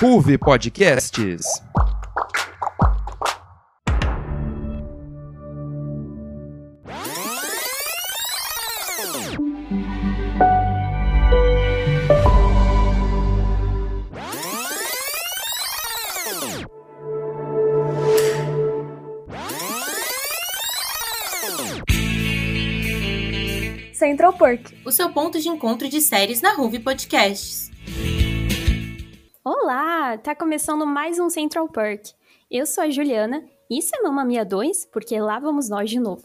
Ruve Podcasts. O seu ponto de encontro de séries na Ruve Podcasts. Olá, tá começando mais um Central Perk. Eu sou a Juliana, isso é Mamma Mia 2, porque lá vamos nós de novo.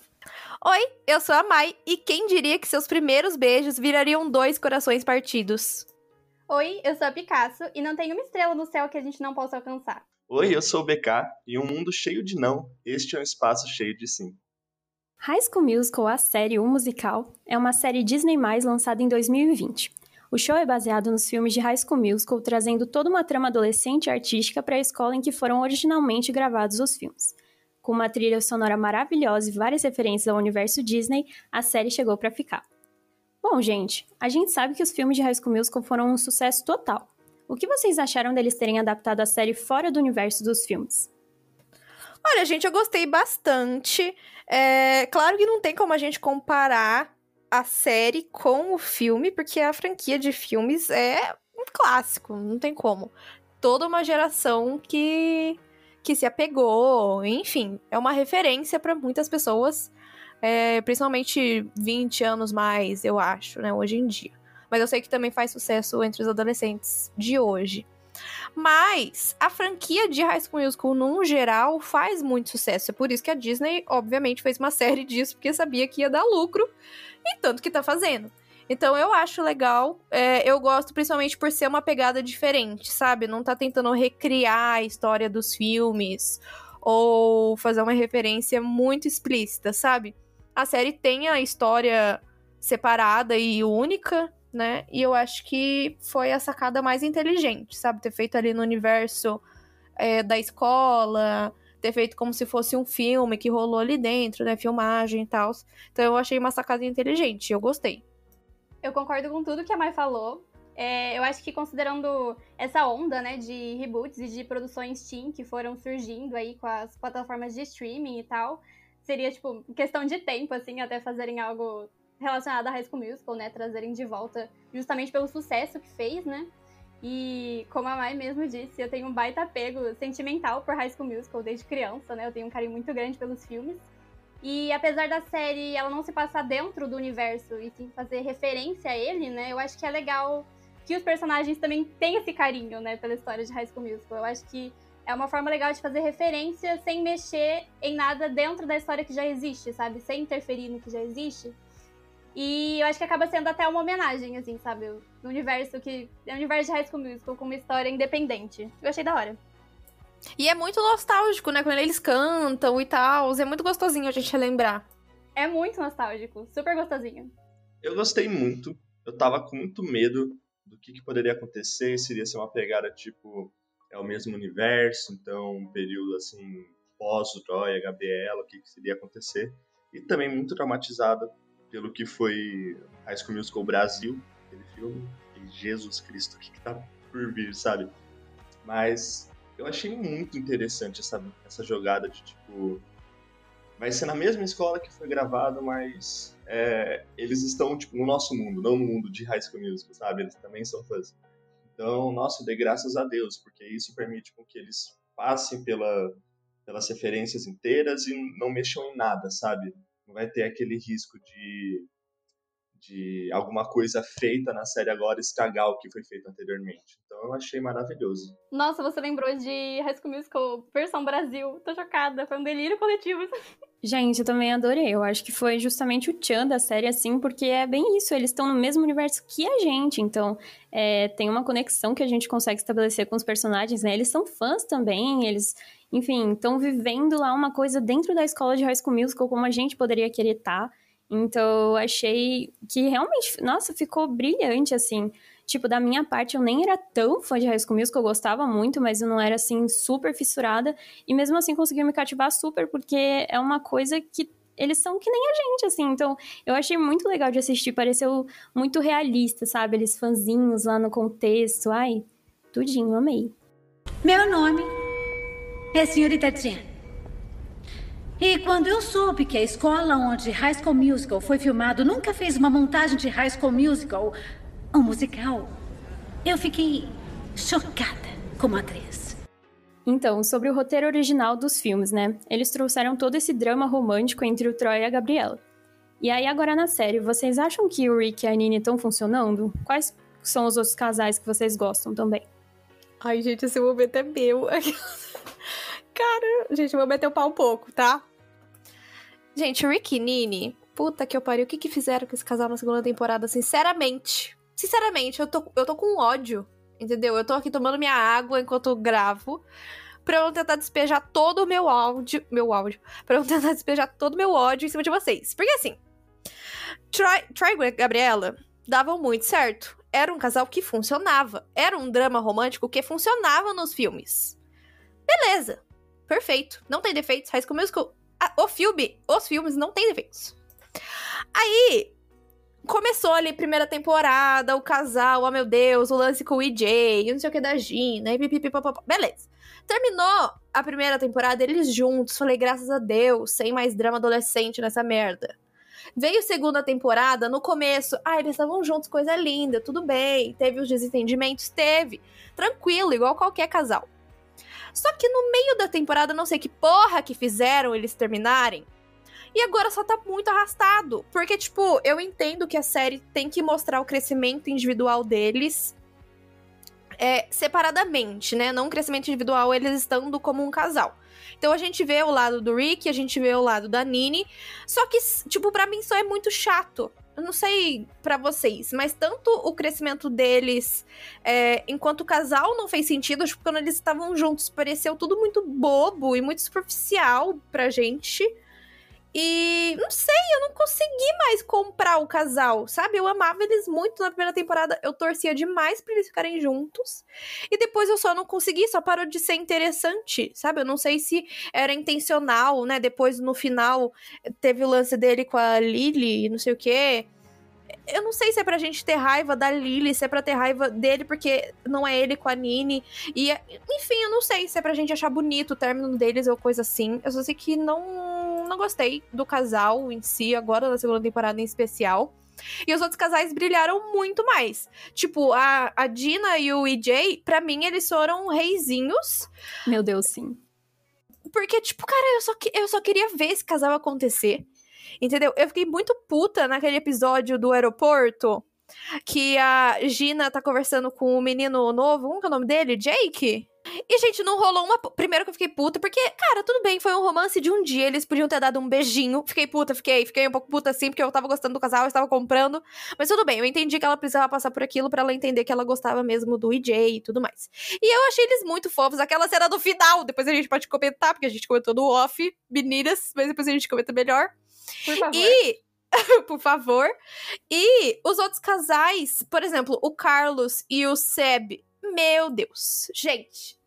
Oi, eu sou a Mai, e quem diria que seus primeiros beijos virariam dois corações partidos? Oi, eu sou a Picasso, e não tem uma estrela no céu que a gente não possa alcançar. Oi, eu sou o BK, e um mundo cheio de não, este é um espaço cheio de sim. High School Musical, a série O Musical, é uma série Disney+, lançada em 2020. O show é baseado nos filmes de High School Musical, trazendo toda uma trama adolescente e artística para a escola em que foram originalmente gravados os filmes. Com uma trilha sonora maravilhosa e várias referências ao universo Disney, a série chegou para ficar. Bom, gente, a gente sabe que os filmes de High School Musical foram um sucesso total. O que vocês acharam deles terem adaptado a série fora do universo dos filmes? Olha, gente, eu gostei bastante. É, claro que não tem como a gente comparar a série com o filme, porque a franquia de filmes é um clássico, não tem como. Toda uma geração que, que se apegou, enfim, é uma referência para muitas pessoas, é, principalmente 20 anos mais, eu acho, né, hoje em dia. Mas eu sei que também faz sucesso entre os adolescentes de hoje. Mas a franquia de High School Musical, num geral, faz muito sucesso. É por isso que a Disney, obviamente, fez uma série disso, porque sabia que ia dar lucro, e tanto que tá fazendo. Então eu acho legal. É, eu gosto principalmente por ser uma pegada diferente, sabe? Não tá tentando recriar a história dos filmes ou fazer uma referência muito explícita, sabe? A série tem a história separada e única, né? E eu acho que foi a sacada mais inteligente, sabe? Ter feito ali no universo é, da escola, ter feito como se fosse um filme que rolou ali dentro, né? Filmagem e tal. Então eu achei uma sacada inteligente, eu gostei. Eu concordo com tudo que a Mai falou. É, eu acho que considerando essa onda, né, de reboots e de produções teen que foram surgindo aí com as plataformas de streaming e tal, seria, tipo, questão de tempo, assim, até fazerem algo relacionada a High School Musical, né? Trazerem de volta justamente pelo sucesso que fez, né? E como a Mai mesmo disse, eu tenho um baita apego sentimental por High School Musical desde criança, né? Eu tenho um carinho muito grande pelos filmes. E apesar da série ela não se passar dentro do universo e sim fazer referência a ele, né? Eu acho que é legal que os personagens também tenham esse carinho, né, pela história de High School Musical. Eu acho que é uma forma legal de fazer referência sem mexer em nada dentro da história que já existe, sabe? Sem interferir no que já existe. E eu acho que acaba sendo até uma homenagem, assim, sabe? No universo que. É o universo de High School Musical com uma história independente. Eu achei da hora. E é muito nostálgico, né? Quando eles cantam e tal. É muito gostosinho a gente lembrar. É muito nostálgico. Super gostosinho. Eu gostei muito. Eu tava com muito medo do que, que poderia acontecer. Seria ser uma pegada tipo. É o mesmo universo, então um período assim. Pós o Troy, Gabriela, o que, que seria acontecer. E também muito traumatizada pelo que foi High School Musical Brasil, aquele filme, e Jesus Cristo, o que, que tá por vir, sabe? Mas eu achei muito interessante essa, essa jogada de tipo. Vai ser na mesma escola que foi gravado, mas é, eles estão tipo, no nosso mundo, não no mundo de High School Musical, sabe? Eles também são fãs. Então, nossa, dê graças a Deus, porque isso permite com que eles passem pela, pelas referências inteiras e não mexam em nada, sabe? Não vai ter aquele risco de, de alguma coisa feita na série agora estragar o que foi feito anteriormente. Então eu achei maravilhoso. Nossa, você lembrou de High School Musical versão Brasil. Tô chocada, foi um delírio coletivo. Gente, eu também adorei. Eu acho que foi justamente o Chan da série, assim, porque é bem isso. Eles estão no mesmo universo que a gente. Então, é, tem uma conexão que a gente consegue estabelecer com os personagens, né? Eles são fãs também, eles enfim, estão vivendo lá uma coisa dentro da escola de High School Musical como a gente poderia querer estar. Tá. Então, achei que realmente, nossa, ficou brilhante, assim. Tipo, da minha parte, eu nem era tão fã de High School Musical, eu gostava muito, mas eu não era, assim, super fissurada. E mesmo assim, conseguiu me cativar super, porque é uma coisa que eles são que nem a gente, assim. Então, eu achei muito legal de assistir, pareceu muito realista, sabe? Eles fãzinhos lá no contexto. Ai, tudinho, amei. Meu nome é Senhorita Jen. E quando eu soube que a escola onde High School Musical foi filmado nunca fez uma montagem de High School Musical, um musical, eu fiquei chocada como atriz. Então, sobre o roteiro original dos filmes, né? Eles trouxeram todo esse drama romântico entre o Troy e a Gabriela. E aí, agora na série, vocês acham que o Rick e a Nini estão funcionando? Quais são os outros casais que vocês gostam também? Ai, gente, esse momento é meu. Cara, gente, eu vou meter o pau um pouco, tá? Gente, o Rick e Nini, puta que eu pariu, o que que fizeram com esse casal na segunda temporada? Sinceramente, sinceramente, eu tô, eu tô com ódio, entendeu? Eu tô aqui tomando minha água enquanto eu gravo, pra eu tentar despejar todo o meu áudio, meu áudio, pra eu tentar despejar todo o meu ódio em cima de vocês. Porque assim, Troy, e Gabriela davam muito certo. Era um casal que funcionava. Era um drama romântico que funcionava nos filmes. Beleza. Perfeito. Não tem defeitos. High Musical o filme, os filmes não tem defeitos. Aí, começou ali primeira temporada, o casal, oh meu Deus, o lance com o EJ, não sei o que da Gina, e pipipipopopó. Beleza. Terminou a primeira temporada, eles juntos, falei, graças a Deus, sem mais drama adolescente nessa merda. Veio segunda temporada, no começo, ah, eles estavam juntos, coisa linda, tudo bem. Teve os desentendimentos? Teve. Tranquilo, igual qualquer casal. Só que no meio da temporada, não sei que porra que fizeram eles terminarem. E agora só tá muito arrastado. Porque, tipo, eu entendo que a série tem que mostrar o crescimento individual deles é, separadamente, né? Não um crescimento individual, eles estando como um casal. Então a gente vê o lado do Rick, a gente vê o lado da Nini. Só que, tipo, pra mim só é muito chato eu não sei para vocês, mas tanto o crescimento deles é, enquanto casal não fez sentido, tipo, quando eles estavam juntos, pareceu tudo muito bobo e muito superficial pra gente. E não sei, eu não consegui mais comprar o casal, sabe? Eu amava eles muito na primeira temporada, eu torcia demais para eles ficarem juntos. E depois eu só não consegui, só parou de ser interessante, sabe? Eu não sei se era intencional, né? Depois no final teve o lance dele com a Lily, não sei o quê. Eu não sei se é pra gente ter raiva da Lily, se é pra ter raiva dele porque não é ele com a Nini. E, enfim, eu não sei se é pra gente achar bonito o término deles ou coisa assim. Eu só sei que não não gostei do casal em si, agora na segunda temporada em especial. E os outros casais brilharam muito mais. Tipo, a, a Dina e o EJ, pra mim, eles foram reizinhos. Meu Deus, sim. Porque, tipo, cara, eu só, eu só queria ver esse casal acontecer. Entendeu? Eu fiquei muito puta naquele episódio do aeroporto. Que a Gina tá conversando com o menino novo. Como que é o nome dele? Jake? E, gente, não rolou uma. Primeiro que eu fiquei puta, porque, cara, tudo bem, foi um romance de um dia, eles podiam ter dado um beijinho. Fiquei puta, fiquei, fiquei um pouco puta assim, porque eu tava gostando do casal, eu estava comprando. Mas tudo bem, eu entendi que ela precisava passar por aquilo para ela entender que ela gostava mesmo do EJ e tudo mais. E eu achei eles muito fofos. Aquela cena do final, depois a gente pode comentar, porque a gente comentou no off, meninas, mas depois a gente comenta melhor. Por favor. E por favor. E os outros casais, por exemplo, o Carlos e o Seb. Meu Deus. Gente,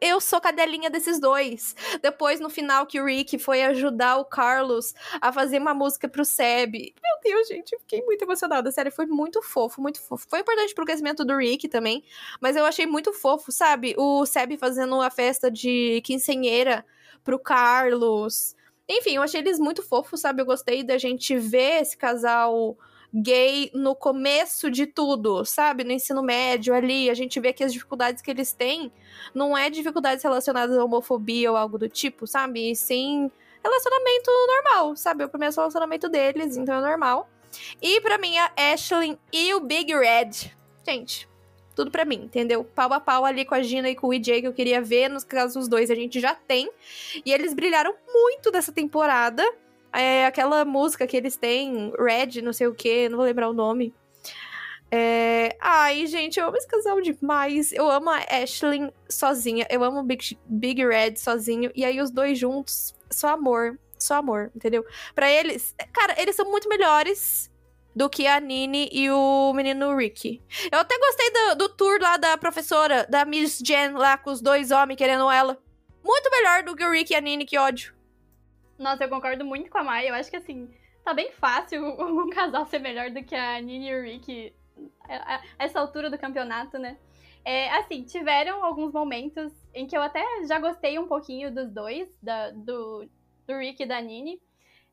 eu sou cadelinha desses dois. Depois, no final, que o Rick foi ajudar o Carlos a fazer uma música pro Seb. Meu Deus, gente, eu fiquei muito emocionada. Sério, foi muito fofo, muito fofo. Foi importante pro crescimento do Rick também, mas eu achei muito fofo, sabe? O Seb fazendo a festa de quincenheira pro Carlos. Enfim, eu achei eles muito fofos, sabe? Eu gostei da gente ver esse casal gay no começo de tudo, sabe? No ensino médio ali, a gente vê que as dificuldades que eles têm não é dificuldades relacionadas à homofobia ou algo do tipo, sabe? E sim relacionamento normal, sabe? É o primeiro relacionamento deles, então é normal. E para mim, a Ashley e o Big Red. Gente, tudo para mim, entendeu? Pau a pau ali com a Gina e com o EJ que eu queria ver. Nos casos dos dois a gente já tem. E eles brilharam muito dessa temporada. É aquela música que eles têm, Red, não sei o que, não vou lembrar o nome. É... Ai, gente, eu amo esse casal demais. Eu amo a Ashley sozinha. Eu amo o Big, Big Red sozinho. E aí os dois juntos, só amor. Só amor, entendeu? Para eles, cara, eles são muito melhores do que a Nini e o menino Ricky. Eu até gostei do, do tour lá da professora, da Miss Jen, lá com os dois homens querendo ela. Muito melhor do que o Ricky e a Nini, que ódio. Nossa, eu concordo muito com a Mai. Eu acho que assim, tá bem fácil um casal ser melhor do que a Nini e o Rick a essa altura do campeonato, né? É, assim, tiveram alguns momentos em que eu até já gostei um pouquinho dos dois, da, do, do Rick e da Nini.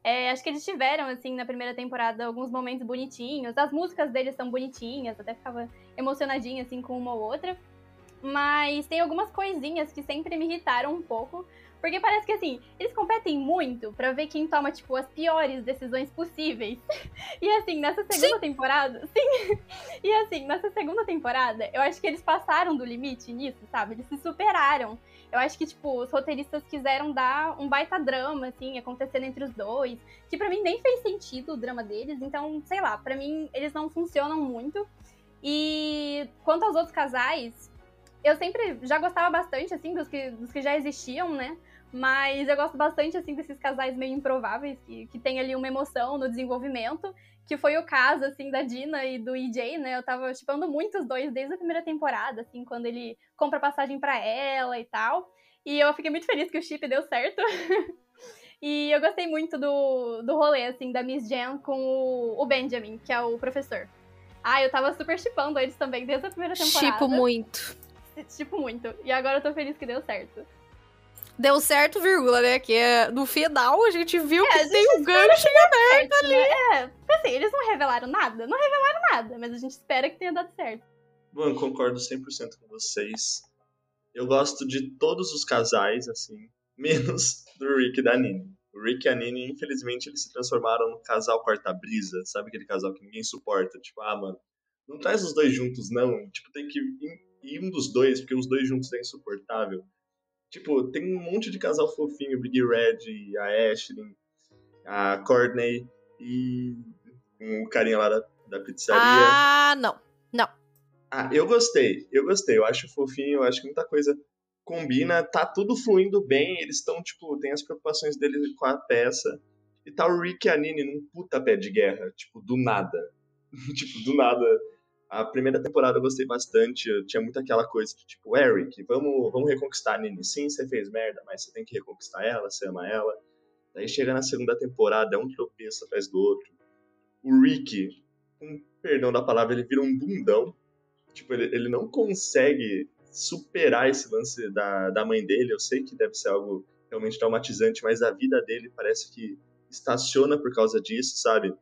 É, acho que eles tiveram, assim, na primeira temporada, alguns momentos bonitinhos. As músicas deles são bonitinhas, até ficava emocionadinha, assim, com uma ou outra. Mas tem algumas coisinhas que sempre me irritaram um pouco. Porque parece que, assim, eles competem muito para ver quem toma, tipo, as piores decisões possíveis. E, assim, nessa segunda sim. temporada. Sim. E, assim, nessa segunda temporada, eu acho que eles passaram do limite nisso, sabe? Eles se superaram. Eu acho que, tipo, os roteiristas quiseram dar um baita drama, assim, acontecendo entre os dois. Que para mim nem fez sentido o drama deles. Então, sei lá, para mim eles não funcionam muito. E quanto aos outros casais, eu sempre já gostava bastante, assim, dos que, dos que já existiam, né? Mas eu gosto bastante, assim, desses casais meio improváveis, que, que tem ali uma emoção no desenvolvimento, que foi o caso, assim, da Dina e do EJ, né? Eu tava chipando muito os dois desde a primeira temporada, assim, quando ele compra passagem para ela e tal. E eu fiquei muito feliz que o chip deu certo. e eu gostei muito do, do rolê, assim, da Miss Jen com o, o Benjamin, que é o professor. Ah, eu tava super chipando eles também desde a primeira temporada. Chipo muito. Tipo muito. E agora eu tô feliz que deu certo deu certo, vírgula, né? Que é, no final a gente viu é, que gente tem um gancho em aberto ali. Né? É, assim, eles não revelaram nada, não revelaram nada, mas a gente espera que tenha dado certo. Bom, concordo 100% com vocês. Eu gosto de todos os casais, assim, menos do Rick e da Nini. O Rick e a Nini, infelizmente, eles se transformaram no casal quarta-brisa, sabe aquele casal que ninguém suporta? Tipo, ah, mano, não traz os dois juntos, não. Tipo, tem que ir um dos dois, porque os dois juntos é insuportável. Tipo, tem um monte de casal fofinho, Big Red, a Ashley, a Courtney e um carinha lá da, da pizzaria. Ah, não. Não. Ah, eu gostei. Eu gostei. Eu acho fofinho, eu acho que muita coisa combina, tá tudo fluindo bem, eles estão, tipo, tem as preocupações deles com a peça. E tá o Rick e a Nini num puta pé de guerra, tipo, do nada. tipo, do nada a primeira temporada eu gostei bastante, eu tinha muito aquela coisa de tipo, Eric, vamos, vamos reconquistar a Nini. Sim, você fez merda, mas você tem que reconquistar ela, você ama ela. Daí chega na segunda temporada, é um tropeço atrás do outro. O Rick, com perdão da palavra, ele vira um bundão. Tipo, ele, ele não consegue superar esse lance da, da mãe dele. Eu sei que deve ser algo realmente traumatizante, mas a vida dele parece que estaciona por causa disso, sabe?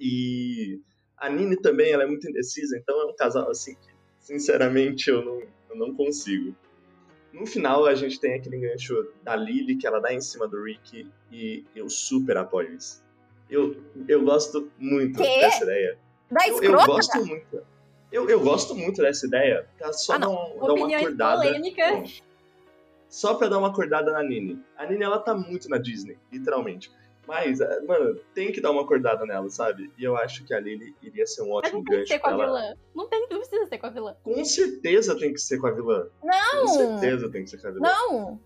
E a Nini também, ela é muito indecisa, então é um casal assim que, sinceramente, eu não, eu não consigo. No final, a gente tem aquele gancho da Lily que ela dá em cima do Rick e eu super apoio isso. Eu, eu gosto muito que? dessa ideia. Da eu, eu gosto muito. Eu, eu gosto muito dessa ideia. Pra só ah, dar, dar uma acordada. Polêmicas. Só pra dar uma acordada na Nini. A Nini, ela tá muito na Disney, literalmente. Mas, é, mano, tem que dar uma acordada nela, sabe? E eu acho que a Lily iria ser um ótimo gancho. Mas não tem que ser com a vilã. Não tem, não precisa ser com a vilã. Com certeza tem que ser com a vilã. Não! Com certeza tem que ser com a vilã. Não!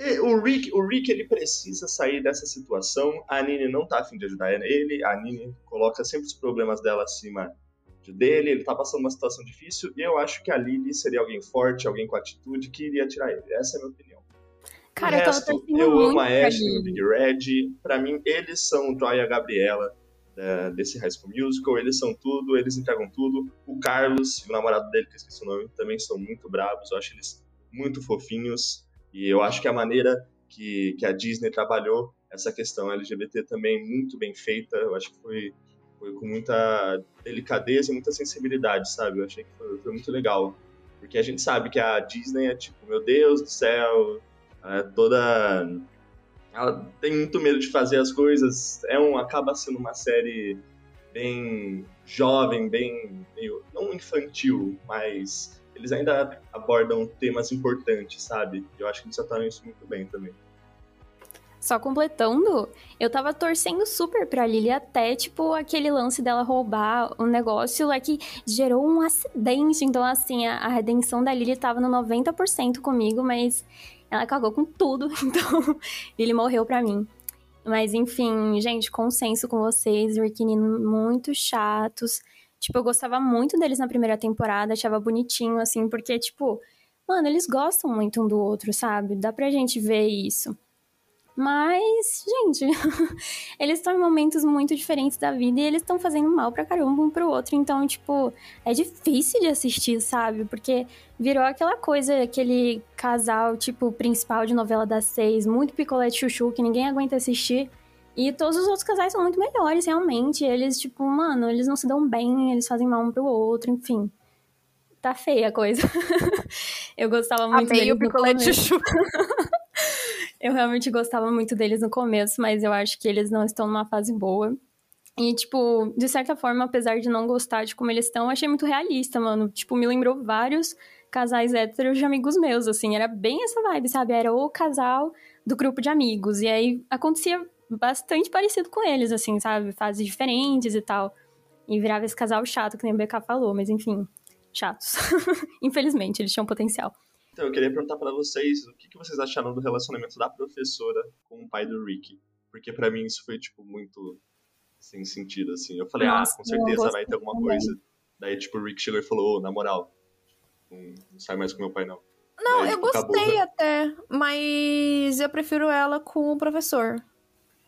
E o Rick, o Rick, ele precisa sair dessa situação. A Nini não tá afim de ajudar ele. A Nini coloca sempre os problemas dela acima dele. Ele tá passando uma situação difícil. E eu acho que a Lily seria alguém forte, alguém com atitude que iria tirar ele. Essa é a minha opinião. Cara, o resto, eu, eu amo a Ashley o Big Red. Pra mim, eles são o Troy e a Gabriela é, desse High School Musical. Eles são tudo, eles entregam tudo. O Carlos e o namorado dele, que eu esqueci o nome, também são muito bravos. Eu acho eles muito fofinhos. E eu acho que a maneira que, que a Disney trabalhou essa questão LGBT também muito bem feita. Eu acho que foi, foi com muita delicadeza e muita sensibilidade, sabe? Eu achei que foi, foi muito legal. Porque a gente sabe que a Disney é tipo, meu Deus do céu, é toda. Ela tem muito medo de fazer as coisas. É um, acaba sendo uma série bem jovem, bem. Meio, não infantil, mas eles ainda abordam temas importantes, sabe? Eu acho que eles trataram isso muito bem também. Só completando, eu tava torcendo super pra Lily até, tipo, aquele lance dela roubar o negócio lá que gerou um acidente. Então, assim, a, a redenção da Lily tava no 90% comigo, mas ela cagou com tudo, então ele morreu pra mim. Mas enfim, gente, consenso com vocês, Rick e Nino muito chatos. Tipo, eu gostava muito deles na primeira temporada, achava bonitinho, assim, porque, tipo, mano, eles gostam muito um do outro, sabe? Dá pra gente ver isso. Mas, gente, eles estão em momentos muito diferentes da vida e eles estão fazendo mal pra caramba um pro outro. Então, tipo, é difícil de assistir, sabe? Porque virou aquela coisa, aquele casal, tipo, principal de novela das seis, muito picolé de chuchu, que ninguém aguenta assistir. E todos os outros casais são muito melhores, realmente. Eles, tipo, mano, eles não se dão bem, eles fazem mal um pro outro, enfim. Tá feia a coisa. Eu gostava muito Amei deles o picolé de chuchu. Eu realmente gostava muito deles no começo, mas eu acho que eles não estão numa fase boa. E, tipo, de certa forma, apesar de não gostar de como eles estão, achei muito realista, mano. Tipo, me lembrou vários casais héteros de amigos meus, assim. Era bem essa vibe, sabe? Era o casal do grupo de amigos. E aí acontecia bastante parecido com eles, assim, sabe? Fases diferentes e tal. E virava esse casal chato, que nem o BK falou, mas enfim, chatos. Infelizmente, eles tinham potencial. Então, eu queria perguntar pra vocês o que, que vocês acharam do relacionamento da professora com o pai do Rick. Porque pra mim isso foi, tipo, muito sem sentido, assim. Eu falei, Nossa, ah, com eu certeza vai ter alguma também. coisa. Daí, tipo, o Rick chegou e falou, ô, na moral, não, não sai mais com meu pai, não. Não, Daí, eu tipo, acabou, gostei né? até, mas eu prefiro ela com o professor.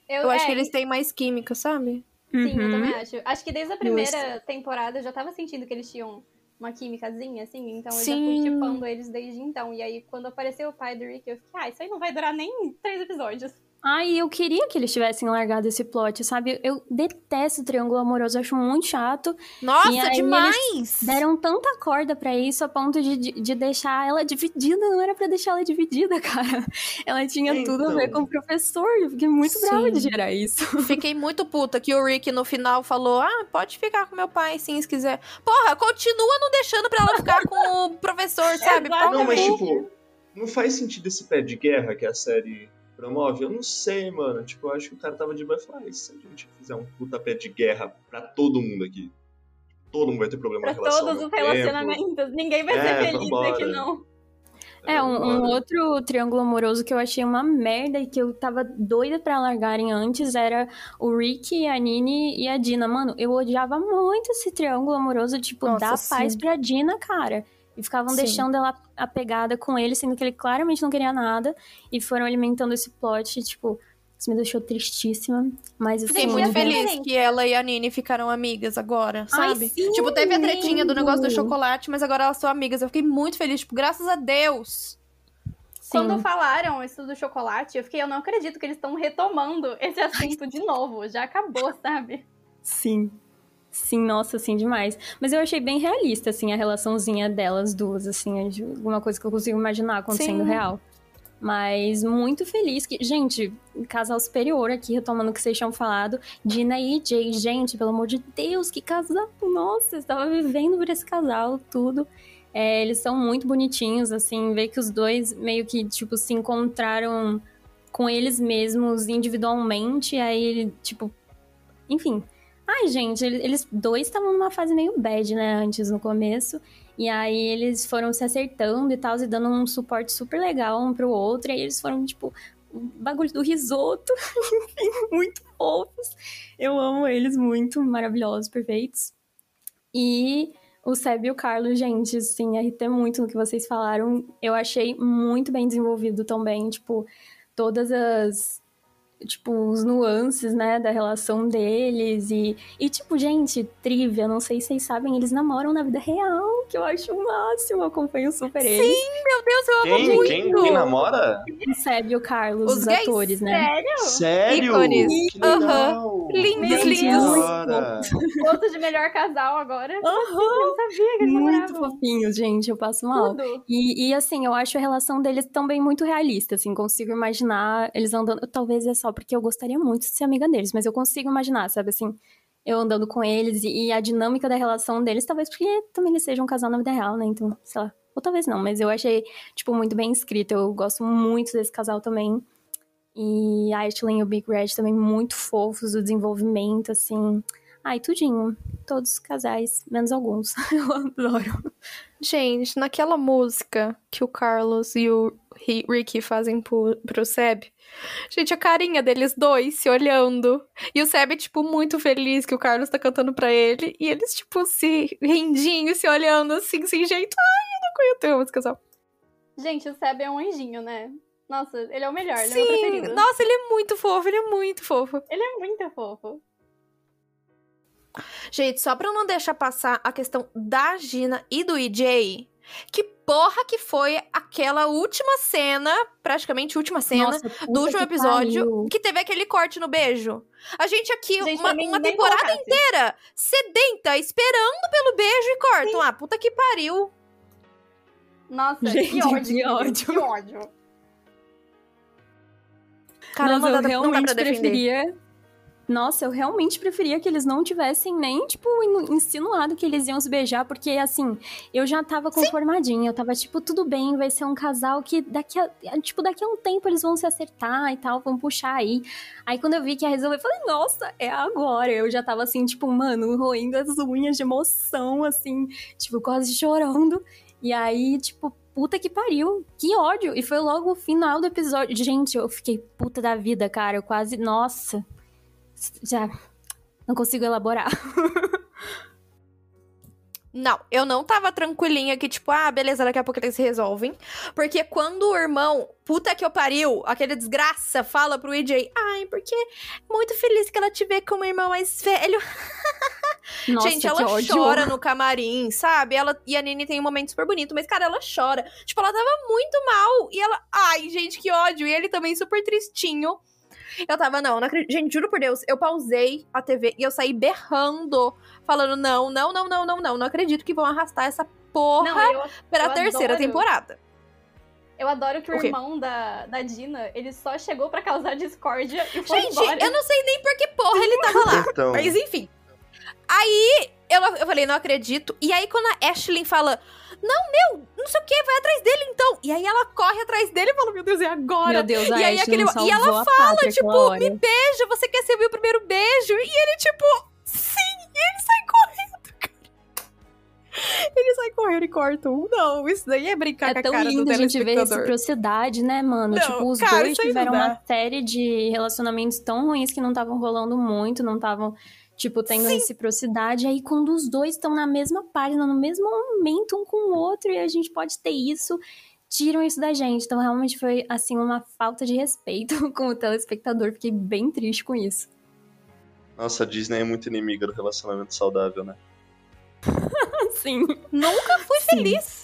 Eu acho é, que eles têm mais química, sabe? Sim, eu Uhum. também acho. Acho que desde a primeira temporada eu já tava sentindo que eles tinham uma químicazinha, assim, então eu já fui Sim. chipando eles desde então. E aí, quando apareceu o pai do Rick, eu fiquei, ah, isso aí não vai durar nem três episódios. Ai, eu queria que eles tivessem largado esse plot, sabe? Eu detesto o triângulo amoroso, acho muito chato. E Nossa, aí demais! Deram tanta corda pra isso a ponto de, de, de deixar ela dividida. Não era pra deixar ela dividida, cara. Ela tinha Então. tudo a ver com o professor. Eu fiquei muito brava de Sim. gerar isso. Fiquei muito puta que o Rick no final falou: Ah, pode ficar com meu pai sim, se quiser. Porra, continua não deixando pra ela ficar com o professor, sabe? Não, mas tipo, não faz sentido esse pé de guerra que a série promove? Eu não sei, mano. Tipo, eu acho que o cara tava de boa e falou, ah, e se a gente fizer um puta pé de guerra pra todo mundo aqui? Todo mundo vai ter problema Pra relação. todos os tempo. relacionamentos. Ninguém vai É, ser feliz vambora. aqui, não. É, um, um bora. outro triângulo amoroso que eu achei uma merda e que eu tava doida pra largarem antes era o Rick, a Nini e a Dina. Mano, eu odiava muito esse triângulo amoroso, tipo, Nossa, dar sim. paz pra Dina, cara. E ficavam Sim. deixando ela apegada com ele, sendo que ele claramente não queria nada. E foram alimentando esse plot, tipo, isso me deixou tristíssima. Mas assim, Fiquei muito feliz diferente. que ela e a Nini ficaram amigas agora, Ai, sabe? sim, tipo, teve a tretinha do negócio do chocolate, mas agora elas são amigas. Eu fiquei muito feliz, tipo, graças a Deus. Quando Sim. falaram isso do chocolate, eu fiquei, eu não acredito que eles estão retomando esse assunto de novo. Já acabou, sabe? Sim. Sim, nossa, sim, demais. Mas eu achei bem realista, assim, a relaçãozinha delas duas, assim, é de alguma coisa que eu consigo imaginar acontecendo Sim. real. Mas muito feliz que. Gente, casal superior aqui, retomando o que vocês tinham falado. Dina e Jay. Gente, pelo amor de Deus, que casal! Nossa, eu estava vivendo por esse casal, tudo. É, eles são muito bonitinhos, assim, ver que os dois meio que, tipo, se encontraram com eles mesmos individualmente, aí, tipo. Enfim. Ai, gente, ele- eles dois estavam numa fase meio bad, né, antes no começo. E aí eles foram se acertando e tal, e dando um suporte super legal um pro outro. E aí eles foram, tipo, bagulho do risoto. Enfim, muito fofos. Eu amo eles muito, maravilhosos, perfeitos. E o Seb e o Carlos, gente, assim, RT muito no que vocês falaram. Eu achei muito bem desenvolvido também, tipo, todas as. Tipo, os nuances, né, da relação deles. E, e, tipo, gente, trivia, não sei se vocês sabem, eles namoram na vida real, que eu acho o máximo. Eu acompanho super eles. Meu Deus, eu amo Quem, muito. quem, quem namora? O Seb e o Carlos, Os os, gays? atores, né? Sério? Sério? Ícones. Legal. Lindos, lindos. Foto de melhor casal agora. Eu Aham, não sabia que eles muito namoravam. fofinhos, gente, eu passo mal. Tudo. E, e, assim, eu acho a relação deles também muito realista, assim, consigo imaginar eles andando. Talvez é só porque eu gostaria muito de ser amiga deles, mas eu consigo imaginar, sabe assim, eu andando com eles e, e a dinâmica da relação deles, talvez porque também eles sejam um casal na vida real, né? Então, sei lá. Ou talvez não, mas eu achei, tipo, muito bem escrito. Eu gosto muito desse casal também. E a Ashley e o Big Red também muito fofos, o desenvolvimento, assim. Ai, tudinho. Todos os casais, menos alguns. Eu adoro. Gente, naquela música que o Carlos e o Ri- Ricky fazem pro, pro Seb, gente, a carinha deles dois se olhando. E o Seb, tipo, muito feliz que o Carlos tá cantando pra ele. E eles, tipo, se rendinho, se olhando assim, sem jeito. Ai, eu não conheço esse casal. Gente, o Seb é um anjinho, né? Nossa, ele é o melhor, ele é o meu Sim, preferido. nossa, ele é muito fofo, ele é muito fofo. Ele é muito fofo. Gente, só pra não deixar passar a questão da Gina e do EJ, que porra que foi aquela última cena, praticamente última cena, Nossa, do último que episódio, pariu. que teve aquele corte no beijo. A gente aqui, Gente, uma, uma temporada inteira, sedenta, esperando pelo beijo e cortam. Ah, puta que pariu. Nossa, Gente, que ódio. que ódio. Que ódio. Cara, Nossa, eu realmente preferia. Nossa, eu realmente preferia que eles não tivessem nem, tipo, inu- insinuado que eles iam se beijar, porque, assim, eu já tava conformadinha. Eu tava, tipo, tudo bem, vai ser um casal que daqui a, tipo, daqui a um tempo eles vão se acertar e tal, vão puxar aí. Aí quando eu vi que ia resolver, eu falei, nossa, é agora. Eu já tava, assim, tipo, mano, roendo as unhas de emoção, assim, tipo, quase chorando. E aí, tipo, puta que pariu, que ódio. E foi logo o final do episódio. Gente, eu fiquei puta da vida, cara. Eu quase, nossa. Já não consigo elaborar. Não, eu não tava tranquilinha que, tipo, ah, beleza, daqui a pouco eles se resolvem. Porque quando o irmão, puta que eu pariu, aquele desgraça, fala pro EJ, ai, porque muito feliz que ela te vê como irmão mais velho. Nossa, Gente, ela chora no camarim, sabe? Ela e a Nini tem um momento super bonito, mas, cara, ela chora. Tipo, ela tava muito mal. E ela. Ai, gente, que ódio. E ele também super tristinho. Eu tava, não, não acredito. Gente, juro por Deus, eu pausei a TV e eu saí berrando, falando: não, não, não, não, não, não. Não acredito que vão arrastar essa porra Não, eu, pra eu terceira adoro. temporada. eu adoro que o, O irmão da, da Dina, ele só chegou pra causar discórdia e foi Gente, embora. eu não sei nem por que porra ele tava lá. Então, Mas enfim. Aí eu, eu falei, não acredito. E aí quando a Ashley fala, não, meu, não sei o que, vai atrás dele então. E aí ela corre atrás dele e fala, meu Deus, é agora. Meu Deus, E aí aquele- e ela salvou a pátria tipo, me beija, você quer ser o meu primeiro beijo? E ele, tipo, sim, e ele sai correndo, cara. Ele sai correndo e corta um. Não, isso daí é brincar É com a tão cara lindo do a gente ver reciprocidade, né, mano? Não, tipo, os cara, dois tiveram uma série de relacionamentos tão ruins que não estavam rolando muito, não estavam, tipo, tendo Sim. reciprocidade. Aí, quando os dois estão na mesma página, no mesmo momento um com o outro, e a gente pode ter isso, tiram isso da gente. Então, realmente foi, assim, uma falta de respeito com o telespectador. Fiquei bem triste com isso. nossa, a Disney é muito inimiga do relacionamento saudável, né? Sim. Nunca fui Sim. feliz.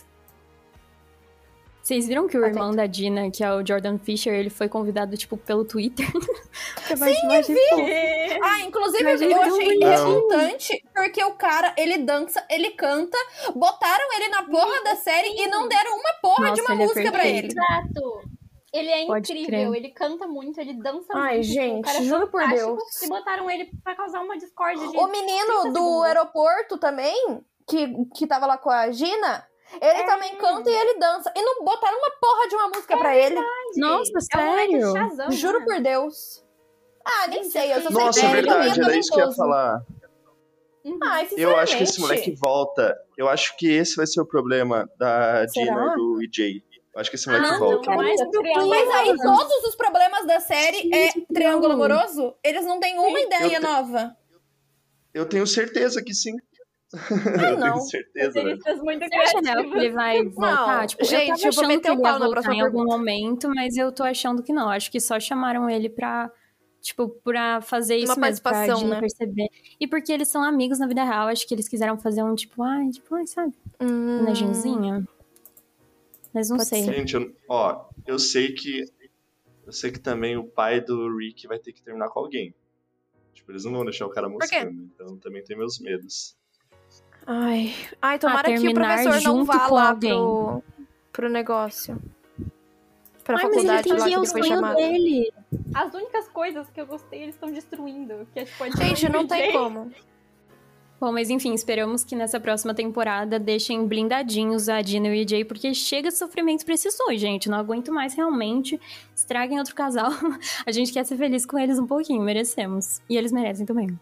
Vocês viram que o Atento. irmão da Dina, que é o Jordan Fisher, ele foi convidado, tipo, pelo Twitter? Sim, eu vi! Ah, inclusive ele eu é achei revoltante porque o cara, ele dança, ele canta, botaram ele na porra da série e não deram uma porra de Nossa, uma ele é música pra perfeito. ele. Exato. Ele é Pode incrível, crer. ele canta muito, ele dança Ai, muito. gente, o cara é juro por Deus. E botaram ele pra causar uma discórdia de... O menino 30 do segundos. aeroporto também, que, que tava lá com a Gina, ele É. também canta e ele dança. E não botaram uma porra de uma música pra ele. Nossa, É o moleque sério? Shazam, Juro né? por Deus. Ah, nem sei, eu só Nossa, sei ele verdade, é era isso que eu ia falar. Uhum. Ai, Eu acho que esse moleque volta. Eu acho que esse vai ser o problema da? Dina e do EJ. Eu acho que esse moleque Ah, volta. não, um triângulo Mas aí todos os problemas da série é Gente, triângulo amoroso? Eles não têm uma ideia Eu te- nova. Eu tenho certeza que sim. Ah, eu não. tenho certeza. Roteiristas muito Você acha, né, que ele vai voltar? Não, tipo, gente, eu eu tava vou achando meter que o ele pau na voltar próxima em algum pergunta. momento, mas eu tô achando que não. Acho que só chamaram ele pra, tipo, pra fazer isso Uma mesmo, pra participação, Dina né? perceber. E porque eles são amigos na vida real, acho que eles quiseram fazer um, tipo, ai, tipo, ai, sabe, Hum. homenagenzinho. Mas não Pode sei. ser. Gente, eu- ó, eu sei que. Eu sei que também o pai do Rick vai ter que terminar com alguém. Tipo, eles não vão deixar o cara quê? moscando. Então também tem meus medos. Ai, ai tomara que o professor não vá lá alguém. pro, pro negócio. Pra Ai, mas ele faculdade tem lá que que ir ao ele foi sonho chamado. dele. As únicas coisas que eu gostei, eles estão destruindo. Que é, tipo, a Gente, Dina e não tem Jay. como. Bom, mas enfim, esperamos que nessa próxima temporada deixem blindadinhos a Dina e o EJ, porque chega de sofrimento pra esses dois, gente. Não aguento mais realmente. Estraguem outro casal. A gente quer ser feliz com eles um pouquinho, merecemos. E eles merecem também.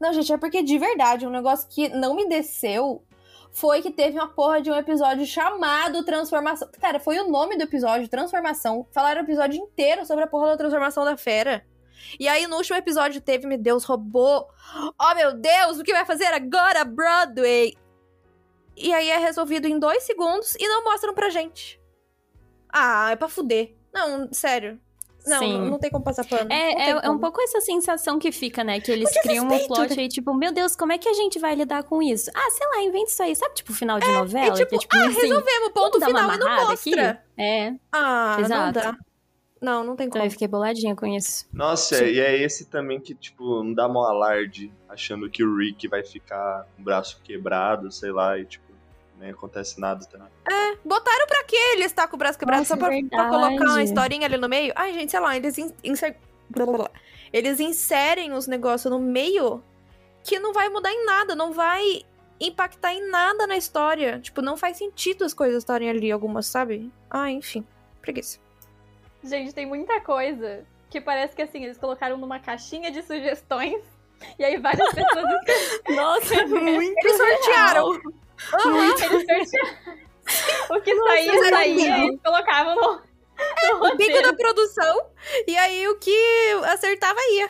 Não, gente, é porque de verdade, um negócio que não me desceu foi que teve uma porra de um episódio chamado Transformação. Cara, foi o nome do episódio, Transformação. Falaram o episódio inteiro sobre a porra da transformação da fera. E aí, no último episódio, teve, meu Deus, robô. Oh, meu Deus, o que vai fazer agora, Broadway? E aí é resolvido em dois segundos e não mostram pra gente. Ah, é pra fuder. Não, sério. Não, Sim. não, não tem como passar pano. É, Não é, é um pouco essa sensação que fica, né? Que eles criam um plot aí, tipo, meu Deus, como é que a gente vai lidar com isso? Ah, sei lá, inventa isso aí. Sabe, tipo, final de E novela? tipo, que é, tipo, ah, assim, resolvemos, ponto final e não mostra. aqui? É, Ah, não Exato. dá. Não, não tem então como. eu fiquei boladinha com isso. Nossa, Sim. e é esse também que, tipo, não dá mó alarde, achando que o Rick vai ficar com o braço quebrado, sei lá, e, tipo, nem acontece nada também. Botaram pra quê ele estar com o braço quebrado? Nossa, só pra, pra colocar uma historinha ali no meio? Ai, gente, sei lá, eles in- inser... Eles inserem os negócios no meio que não vai mudar em nada, não vai impactar em nada na história. Tipo, não faz sentido as coisas estarem ali, algumas, sabe? Ah, enfim. Preguiça. Gente, tem muita coisa que parece que assim, eles colocaram numa caixinha de sugestões e aí várias pessoas Nossa, muito Eles sortearam. Eles sortearam. O que saía, um saía, bingo. eles colocavam no, no O bico da produção. E aí o que acertava ia.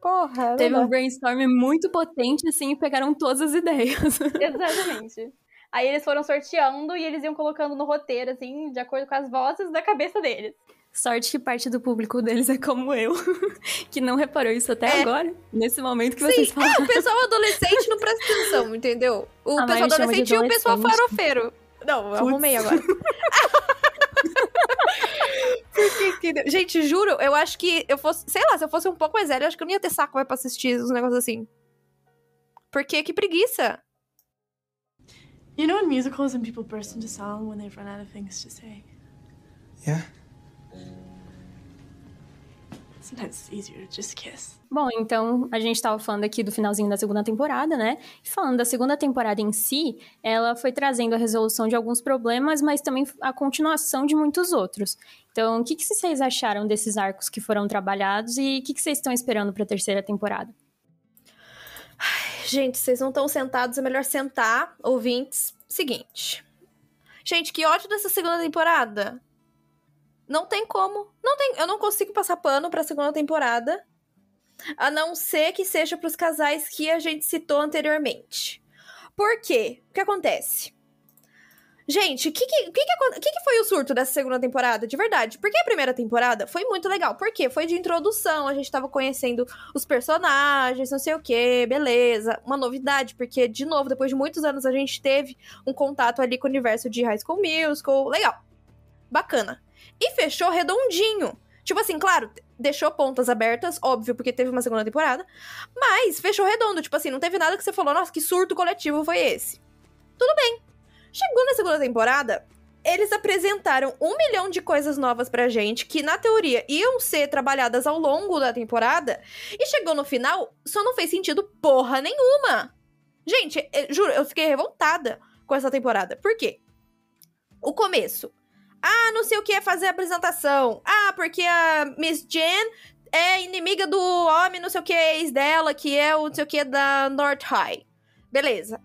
Porra, Teve não um brainstorm muito potente, assim, e pegaram todas as ideias. Exatamente. Aí eles foram sorteando e eles iam colocando no roteiro, assim, de acordo com as vozes da cabeça deles. Sorte que parte do público deles é como eu, que não reparou isso até É. agora, nesse momento que Sim, vocês falaram. é, o pessoal adolescente não presta atenção, entendeu? O A Mari pessoal de adolescente e o pessoal adolescente. farofeiro. Não, eu arrumei agora. Por que que- Gente, juro, eu acho que eu fosse. Sei lá, se eu fosse um pouco mais velha, eu acho que eu não ia ter saco pra assistir os negócios assim. Porque que preguiça. You know, in musicals, when people burst into song when they've run out of things to say, Yeah. Bom, então a gente tava falando aqui do finalzinho da segunda temporada, né? E falando da segunda temporada em si, ela foi trazendo a resolução de alguns problemas, mas também a continuação de muitos outros. Então, o que, que vocês acharam desses arcos que foram trabalhados e o que, que vocês estão esperando pra terceira temporada? Gente, vocês não estão sentados, é melhor sentar, ouvintes. Seguinte. Gente, que ódio dessa segunda temporada. Não tem como. Não tem, eu não consigo passar pano pra segunda temporada. A não ser que seja pros casais que a gente citou anteriormente. Por quê? O que acontece? Gente, o que, que, que, que, que foi o surto dessa segunda temporada? De verdade. Porque a primeira temporada foi muito legal. Por quê? Foi de introdução, a gente tava conhecendo os personagens, não sei o que, beleza. Uma novidade, porque, de novo, depois de muitos anos a gente teve um contato ali com o universo de High School Musical. Legal. Bacana. E fechou redondinho. Tipo assim, claro, deixou pontas abertas, óbvio, porque teve uma segunda temporada. Mas fechou redondo. Tipo assim, não teve nada que você falou, nossa, que surto coletivo foi esse. Tudo bem. Chegou na segunda temporada, eles apresentaram um milhão de coisas novas pra gente, que na teoria iam ser trabalhadas ao longo da temporada, e chegou no final, só não fez sentido porra nenhuma. Gente, eu, juro, eu fiquei revoltada com essa temporada. Por quê? O começo. Ah, não sei o que é fazer a apresentação. Ah, porque a Miss Jen é inimiga do homem, não sei o que, ex dela, que é o não sei o que da North High. Beleza.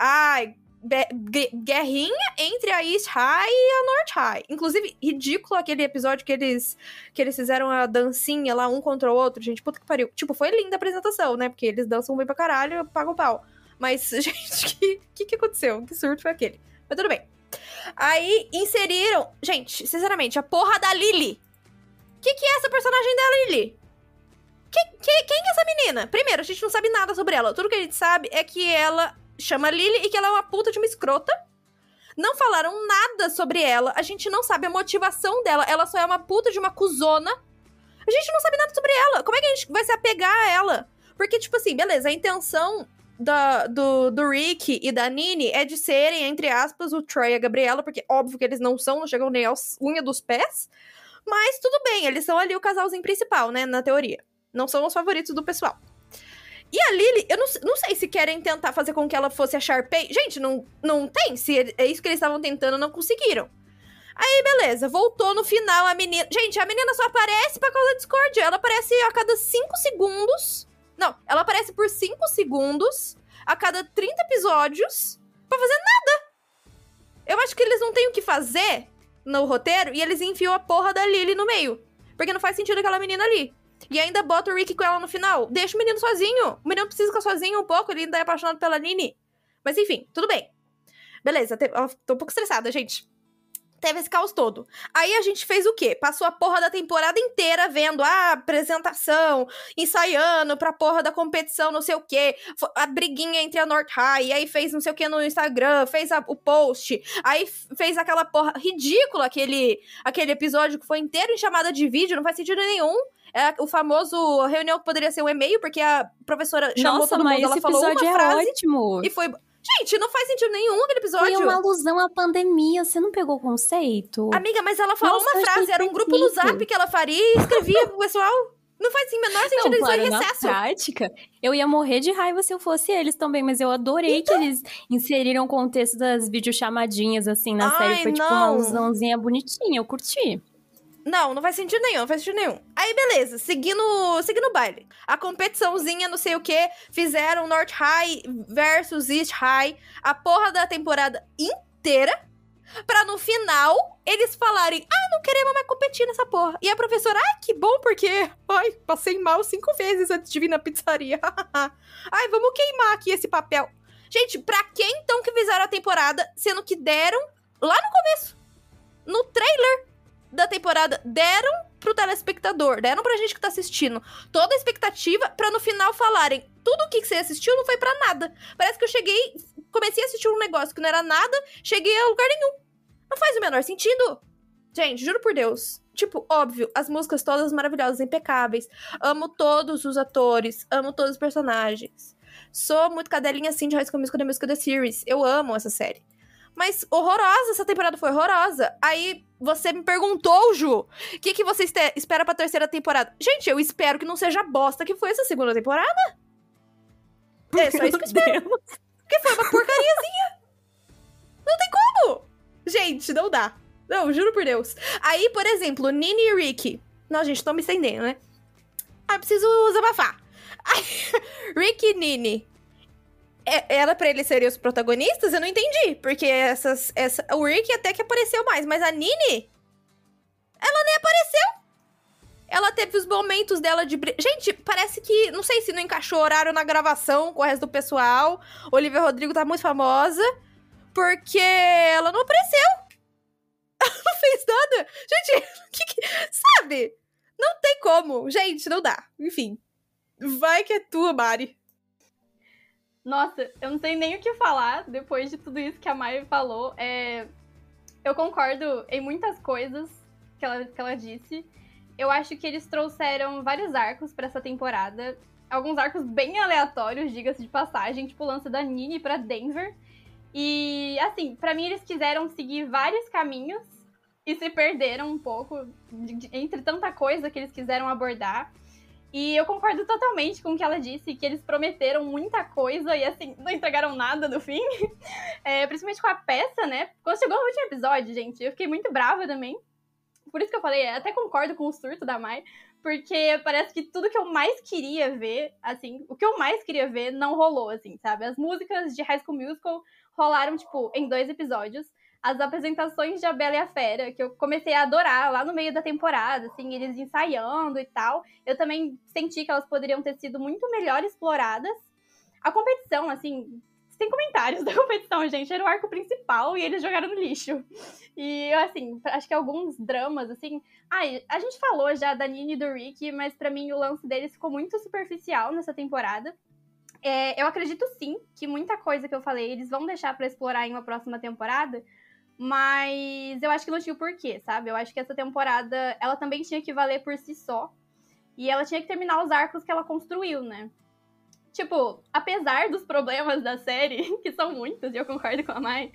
Gue- guerrinha entre a East High e a North High. Inclusive, ridículo aquele episódio que eles, que eles fizeram a dancinha lá um contra o outro. Gente, puta que pariu. Tipo, foi linda a apresentação, né? Porque eles dançam bem pra caralho, o pau. Mas, gente, que, que que aconteceu? Que surto foi aquele? Mas tudo bem. Aí inseriram. Gente, sinceramente, a porra da Lily. Que que é essa personagem da Lily? Que, que- quem é essa menina? Primeiro, a gente não sabe nada sobre ela. Tudo que a gente sabe é que ela chama Lily e que ela é uma puta de uma escrota. Não falaram nada sobre ela. A gente não sabe a motivação dela. Ela só é uma puta de uma cuzona. A gente não sabe nada sobre ela. Como é que a gente vai se apegar a ela? Porque, tipo assim, beleza, a intenção do, do Rick e da Nini é de serem, entre aspas, o Troy e a Gabriela, porque óbvio que eles não são, não chegam nem aos unha dos pés. Mas tudo bem, eles são ali o casalzinho principal, né, na teoria. Não são os favoritos do pessoal. E a Lily, eu não, não sei se querem tentar fazer com que ela fosse a Sharpay. Gente, não, não tem. Se é isso que eles estavam tentando, não conseguiram. Aí, beleza, voltou no final a menina. Gente, a menina só aparece pra causa da Discord. Ela aparece a cada 5 segundos. Não, ela aparece por 5 segundos a cada 30 episódios pra fazer nada. Eu acho que eles não têm o que fazer no roteiro e eles enfiam a porra da Lily no meio. Porque não faz sentido aquela menina ali. E ainda bota o Rick com ela no final. Deixa o menino sozinho. O menino precisa ficar sozinho um pouco, ele ainda é apaixonado pela Nini. Mas enfim, tudo bem. Beleza, te- tô um pouco estressada, gente. Teve esse caos todo. Aí a gente fez o quê? Passou a porra da temporada inteira vendo a apresentação, ensaiando pra porra da competição, não sei o quê. A briguinha entre a North High, aí fez não sei o que no Instagram, fez a- o post, aí fez aquela porra ridícula, aquele, aquele episódio que foi inteiro em chamada de vídeo, não faz sentido nenhum. É o famoso reunião que poderia ser um e-mail, porque a professora chamou Nossa, todo mundo, ela falou uma é frase ótimo. e foi. Gente, não faz sentido nenhum aquele episódio. Foi uma alusão à pandemia, você não pegou o conceito? Amiga, mas ela falou Nossa, uma frase, era um grupo no zap que ela faria e escrevia pro pessoal. Não faz assim, menor sentido Não, claro, é na recesso. prática, eu ia morrer de raiva se eu fosse eles também, mas eu adorei Então que eles inseriram o contexto das videochamadinhas, assim, na série. Ai, Foi tipo não. uma alusãozinha bonitinha, eu curti. Não, não faz sentido nenhum, não faz sentido nenhum. Aí, beleza, seguindo, seguindo o baile. A competiçãozinha, não sei o que, fizeram North High versus East High, a porra da temporada inteira, pra no final eles falarem, ah, não queremos mais competir nessa porra. E a professora, ai, que bom, porque, ai, passei mal cinco vezes antes de vir na pizzaria. ai, vamos queimar aqui esse papel. Gente, pra que então que fizeram a temporada, sendo que deram lá no começo, no trailer da temporada deram pro telespectador, deram pra gente que tá assistindo toda a expectativa pra no final falarem tudo o que você assistiu não foi pra nada. Parece que eu cheguei, comecei a assistir um negócio que não era nada, cheguei a lugar nenhum. Não faz o menor sentido. Gente, juro por Deus. Tipo, óbvio, as músicas todas maravilhosas, impecáveis. Amo todos os atores, amo todos os personagens. Sou muito cadelinha assim de High School Musical The Musical The Series. Eu amo essa série. Mas horrorosa, essa temporada foi horrorosa. Aí você me perguntou, Ju, o que, que você espera pra terceira temporada? Gente, eu espero que não seja a bosta que foi essa segunda temporada. É só isso que eu espero. Porque foi uma porcariazinha. Não tem como. Gente, não dá. Não, juro por Deus. Aí, por exemplo, Nini e Ricky. Não, gente, tô me estendendo, né? Ah, preciso desabafar. Aí, Ricky e Nini. É- Era pra eles serem os protagonistas? Eu não entendi. Porque essas, essa, o Rick até que apareceu mais, mas a Nini. Ela nem apareceu. Ela teve os momentos dela de. Gente, parece que. Não sei se não encaixou horário na gravação com o resto do pessoal. Olivia Rodrigo tá muito famosa. Porque ela não apareceu. Ela não fez nada. Gente, que, que- sabe? Não tem como. Gente, não dá. Enfim. Vai que é tua, Mari. Nossa, eu não sei nem o que falar depois de tudo isso que a Mai falou. É, eu concordo em muitas coisas que ela, que ela disse. Eu acho que eles trouxeram vários arcos pra essa temporada. Alguns arcos bem aleatórios, diga-se de passagem, tipo o lance da Nini pra Denver. E, assim, pra mim eles quiseram seguir vários caminhos e se perderam um pouco de- de- entre tanta coisa que eles quiseram abordar. E eu concordo totalmente com o que ela disse, que eles prometeram muita coisa e, assim, não entregaram nada no fim. É, principalmente com a peça, né? Quando chegou no último episódio, gente, eu fiquei muito brava também. Por isso que eu falei, até concordo com o surto da Mai, porque parece que tudo que eu mais queria ver, assim, o que eu mais queria ver não rolou, assim, sabe? As músicas de High School Musical rolaram, tipo, em dois episódios. As apresentações de A Bela e a Fera, que eu comecei a adorar lá no meio da temporada, assim, eles ensaiando e tal. Eu também senti que elas poderiam ter sido muito melhor exploradas. A competição, assim, sem comentários da competição, gente. Era o arco principal e eles jogaram no lixo. E, assim, acho que alguns dramas, assim. Ai, a gente falou já da Nini e do Rick, mas pra mim o lance deles ficou muito superficial nessa temporada. É, eu acredito sim que muita coisa que eu falei eles vão deixar pra explorar em uma próxima temporada, mas eu acho que não tinha o porquê, sabe? Eu acho que essa temporada ela também tinha que valer por si só. E ela tinha que terminar os arcos que ela construiu, né? Tipo, apesar dos problemas da série, que são muitos, e eu concordo com a Mai,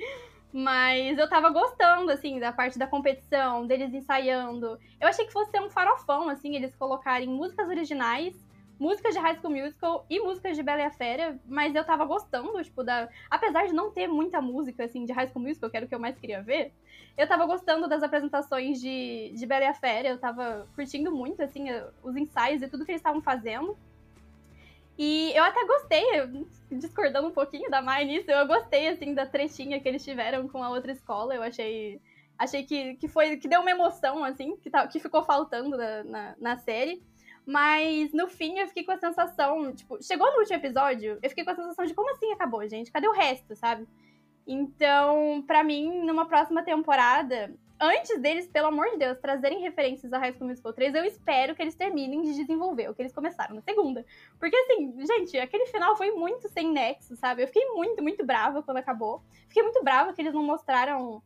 mas eu tava gostando, assim, da parte da competição, deles ensaiando. Eu achei que fosse um farofão, assim, eles colocarem músicas originais, músicas de High School Musical e músicas de Bela e a Fera, mas eu tava gostando, tipo, da... Apesar de não ter muita música, assim, de High School Musical, que era o que eu mais queria ver, eu tava gostando das apresentações de, de Bela e a Fera, eu tava curtindo muito, assim, os ensaios e tudo que eles estavam fazendo. E eu até gostei, discordando um pouquinho da Mai nisso, eu gostei, assim, da tretinha que eles tiveram com a outra escola. Eu achei. Achei que, que foi. que deu uma emoção, assim, que, tá, que ficou faltando na, na, na série. Mas no fim eu fiquei com a sensação, tipo, chegou no último episódio, eu fiquei com a sensação de como assim acabou, gente? Cadê o resto, sabe? Então, pra mim, numa próxima temporada, antes deles, pelo amor de Deus, trazerem referências a High School Musical 3, eu espero que eles terminem de desenvolver o que eles começaram na segunda. Porque, assim, gente, aquele final foi muito sem nexo, sabe? Eu fiquei muito, muito brava quando acabou. Fiquei muito brava que eles não mostraram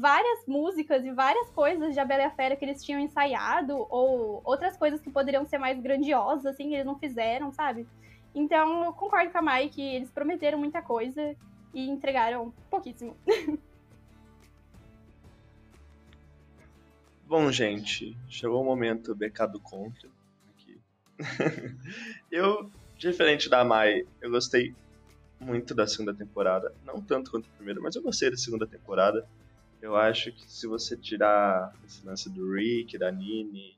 várias músicas e várias coisas de A Bela e a Fera que eles tinham ensaiado, ou outras coisas que poderiam ser mais grandiosas, assim, eles não fizeram, sabe? Então, eu concordo com a Mai que eles prometeram muita coisa e entregaram pouquíssimo. Bom, gente, chegou o momento BK do conto aqui. eu, diferente da Mai, eu gostei muito da segunda temporada. Não tanto quanto a primeira, mas eu gostei da segunda temporada. Eu acho que se você tirar esse lance do Rick, da Nini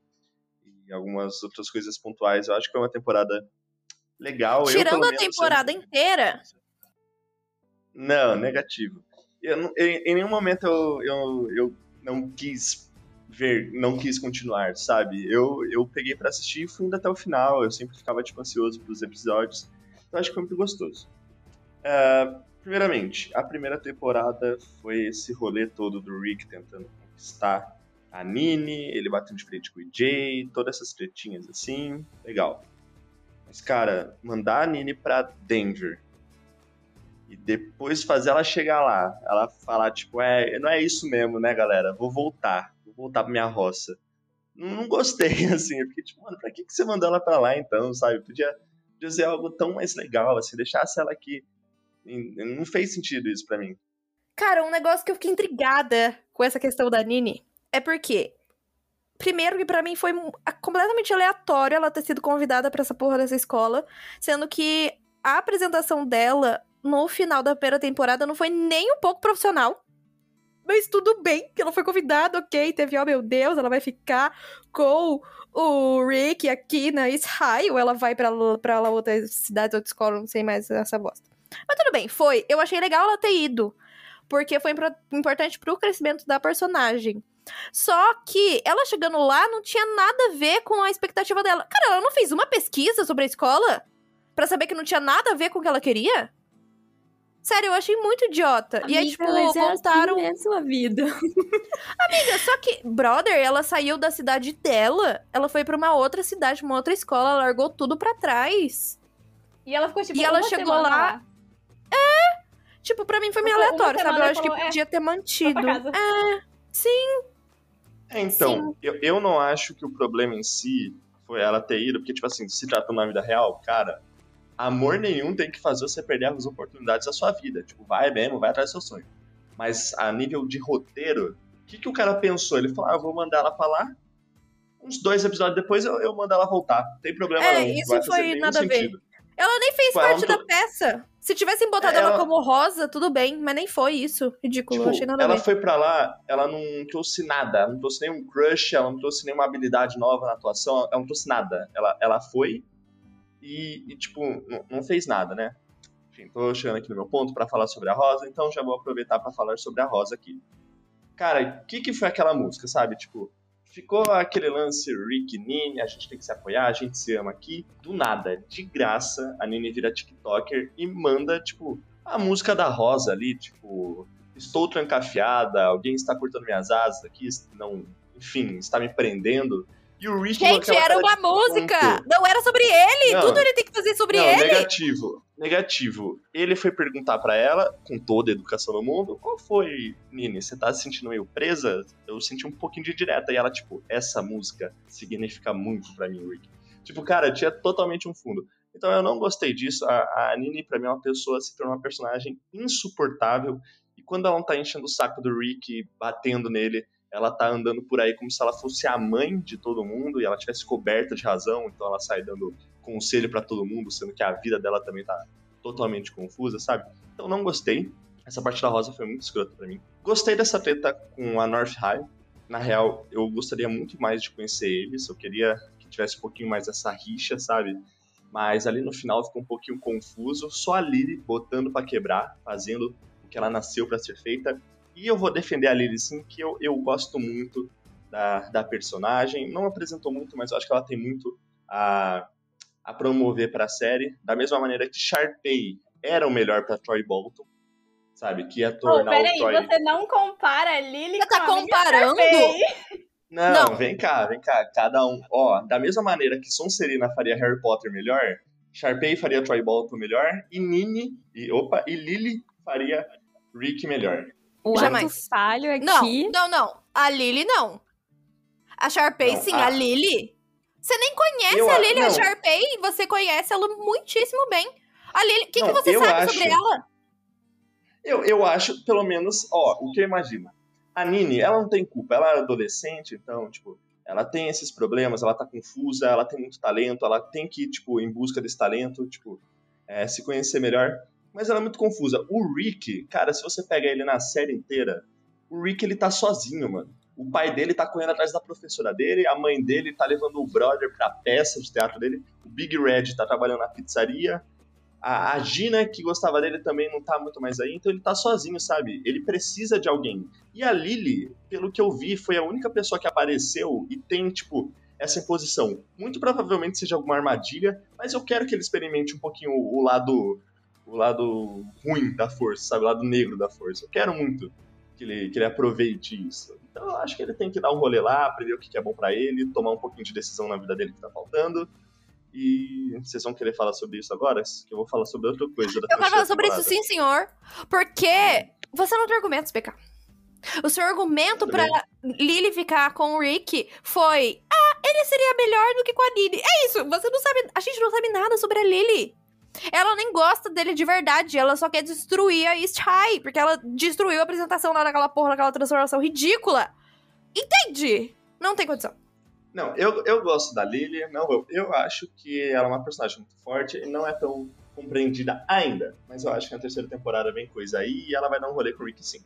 e algumas outras coisas pontuais, eu acho que foi uma temporada legal. Tirando eu, a temporada inteira? Não, negativo. Eu, em, em nenhum momento eu, eu, eu não quis ver, não quis continuar, sabe? Eu, eu peguei para assistir e fui indo até o final. Eu sempre ficava, tipo, ansioso pros episódios. Então acho que foi muito gostoso. Uh, primeiramente, a primeira temporada foi esse rolê todo do Rick tentando conquistar a Nini, ele batendo de frente com o Jay, todas essas tretinhas assim. Legal. Mas, cara, mandar a Nini pra Denver e depois fazer ela chegar lá, ela falar, tipo, é, não é isso mesmo, né, galera? Vou voltar vou voltar pra minha roça. Não, gostei, assim, eu fiquei tipo, mano, pra que, que você mandou ela pra lá então, sabe? Podia, podia ser algo tão mais legal, assim, deixasse ela aqui. Não fez sentido isso para mim. Cara, um negócio que eu fiquei intrigada com essa questão da Nini é porque primeiro que para mim foi completamente aleatório ela ter sido convidada para essa porra dessa escola, sendo que a apresentação dela no final da primeira temporada não foi nem um pouco profissional. Mas tudo bem, que ela foi convidada, ok. Teve, oh meu Deus, ela vai ficar com o Rick aqui na Israel. Ela vai pra, pra outra cidade, outra escola, não sei mais essa bosta. Mas tudo bem, foi. Eu achei legal ela ter ido. Porque foi importante pro crescimento da personagem. Só que ela chegando lá não tinha nada a ver com a expectativa dela. Cara, ela não fez uma pesquisa sobre a escola? para saber que não tinha nada a ver com o que ela queria? Sério, eu achei muito idiota. Amiga, e aí, tipo, mas voltaram. É assim, é sua vida. Amiga, só que, brother, ela saiu da cidade dela. Ela foi para uma outra cidade, uma outra escola, largou tudo para trás. E ela ficou, tipo, E ela chegou lá... lá. É! Tipo, pra mim foi meio aleatório, sabe? Eu acho falou, que podia é, ter mantido. É, sim. É, então, sim. Eu, eu não acho que o problema em si foi ela ter ido, porque, tipo assim, se tratando na vida real, cara, amor nenhum tem que fazer você perder as oportunidades da sua vida. Tipo, vai mesmo, vai atrás do seu sonho. Mas a nível de roteiro, o que, que o cara pensou? Ele falou, ah, eu vou mandar ela pra lá. Uns dois episódios depois eu, eu mando ela voltar. Não tem problema é, não. Isso foi nada sentido. a ver. Ela nem fez tipo, parte da peça. Se tivessem botado ela... ela... como rosa, tudo bem, mas nem foi isso. Ridículo, tipo, achei nada Ela ver. foi pra lá, ela não trouxe nada. Ela não trouxe nenhum crush, ela não trouxe nenhuma habilidade nova na atuação, ela não trouxe nada. Ela, ela foi, e, e tipo, não, fez nada, né? Enfim, tô chegando aqui no meu ponto para falar sobre a Rosa, então já vou aproveitar para falar sobre a Rosa aqui. Cara, o que, que foi aquela música, sabe? Tipo, ficou aquele lance Rick Nini, a gente tem que se apoiar, a gente se ama aqui. Do nada, de graça, a Nini vira TikToker e manda, tipo, a música da Rosa ali, tipo, estou trancafiada, alguém está cortando minhas asas aqui, não, enfim, está me prendendo. E o Rick Gente, era uma música! Não era sobre ele! Não, Tudo ele tem que fazer sobre não, ele! Negativo, negativo. Ele foi perguntar para ela, com toda a educação do mundo, qual foi, Nini? Você tá se sentindo meio presa? Eu senti um pouquinho de direta. E ela, tipo, essa música significa muito para mim, Rick. Tipo, cara, tinha totalmente um fundo. Então eu não gostei disso. A, a Nini, pra mim, é uma pessoa, se tornou uma personagem insuportável. E quando ela não tá enchendo o saco do Rick, batendo nele, ela tá andando por aí como se ela fosse a mãe de todo mundo e ela tivesse coberta de razão, então ela sai dando conselho para todo mundo, sendo que a vida dela também tá totalmente confusa, sabe? Então não gostei. Essa parte da Rosa foi muito escrota para mim. Gostei dessa treta com a North High. Na real, eu gostaria muito mais de conhecer eles. Eu queria que tivesse um pouquinho mais essa rixa, sabe? Mas ali no final ficou um pouquinho confuso. Só a Lily botando para quebrar, fazendo o que ela nasceu para ser feita. E eu vou defender a Lily sim, que eu, eu gosto muito da, da personagem. Não apresentou muito, mas eu acho que ela tem muito a, a promover para a série. Da mesma maneira que Sharpay era o melhor para Troy Bolton, sabe? Que ia Oh, tornar o peraí, Troy... você não compara a Lily Você com tá a amiga comparando? Não, Não. vem cá, vem cá. Cada um. Ó, da mesma maneira que Sonserina faria Harry Potter melhor, Sharpay faria Troy Bolton melhor, e Nini, e, opa, e Lily faria Rick melhor. O Jamais. ato falho Não, aqui. não, não. A Lily, não. A Sharpay, Não, sim. a- A Lily... Você nem conhece Eu a a- Lily, a não. Sharpay. Você conhece ela muitíssimo bem. A Lily... O que, que Não, você sabe acho- sobre ela? Eu, eu acho, pelo menos, ó, o que eu imagino. A Nini, ela não tem culpa, ela é adolescente, então, tipo, ela tem esses problemas, ela tá confusa, ela tem muito talento, ela tem que ir, tipo, em busca desse talento, tipo, é, se conhecer melhor. Mas ela é muito confusa. O Rick, cara, se você pega ele na série inteira, o Rick, ele tá sozinho, mano. O pai dele tá correndo atrás da professora dele, a mãe dele tá levando o brother pra peça de teatro dele, o Big Red tá trabalhando na pizzaria, a, a Gina, que gostava dele, também não tá muito mais aí, então ele tá sozinho, sabe? Ele precisa de alguém. E a Lily, pelo que eu vi, foi a única pessoa que apareceu e tem, tipo, essa imposição. Muito provavelmente seja alguma armadilha, mas eu quero que ele experimente um pouquinho o, o lado o lado ruim da força, sabe? O lado negro da força. Eu quero muito que ele, que ele aproveite isso. Então eu acho que ele tem que dar um rolê lá, aprender o que é bom pra ele, tomar um pouquinho de decisão na vida dele que tá faltando. E vocês vão querer falar sobre isso agora? Que eu vou falar sobre outra coisa. Da Eu quero falar sobre isso, sim, senhor. Porque você não tem argumentos, BK. O seu argumento pra Lily ficar com o Rick foi: ah, ele seria melhor do que com a Lily. É isso, você não sabe. A gente não sabe nada sobre a Lily. Ela nem gosta dele de verdade, ela só quer destruir a East High, porque ela destruiu a apresentação lá naquela porra, naquela transformação ridícula. Entende? Não tem condição. Não, eu, eu gosto da Lily, não, eu, eu acho que ela é uma personagem muito forte e não é tão compreendida ainda. Mas eu acho que na terceira temporada vem coisa aí e ela vai dar um rolê com o Rick sim.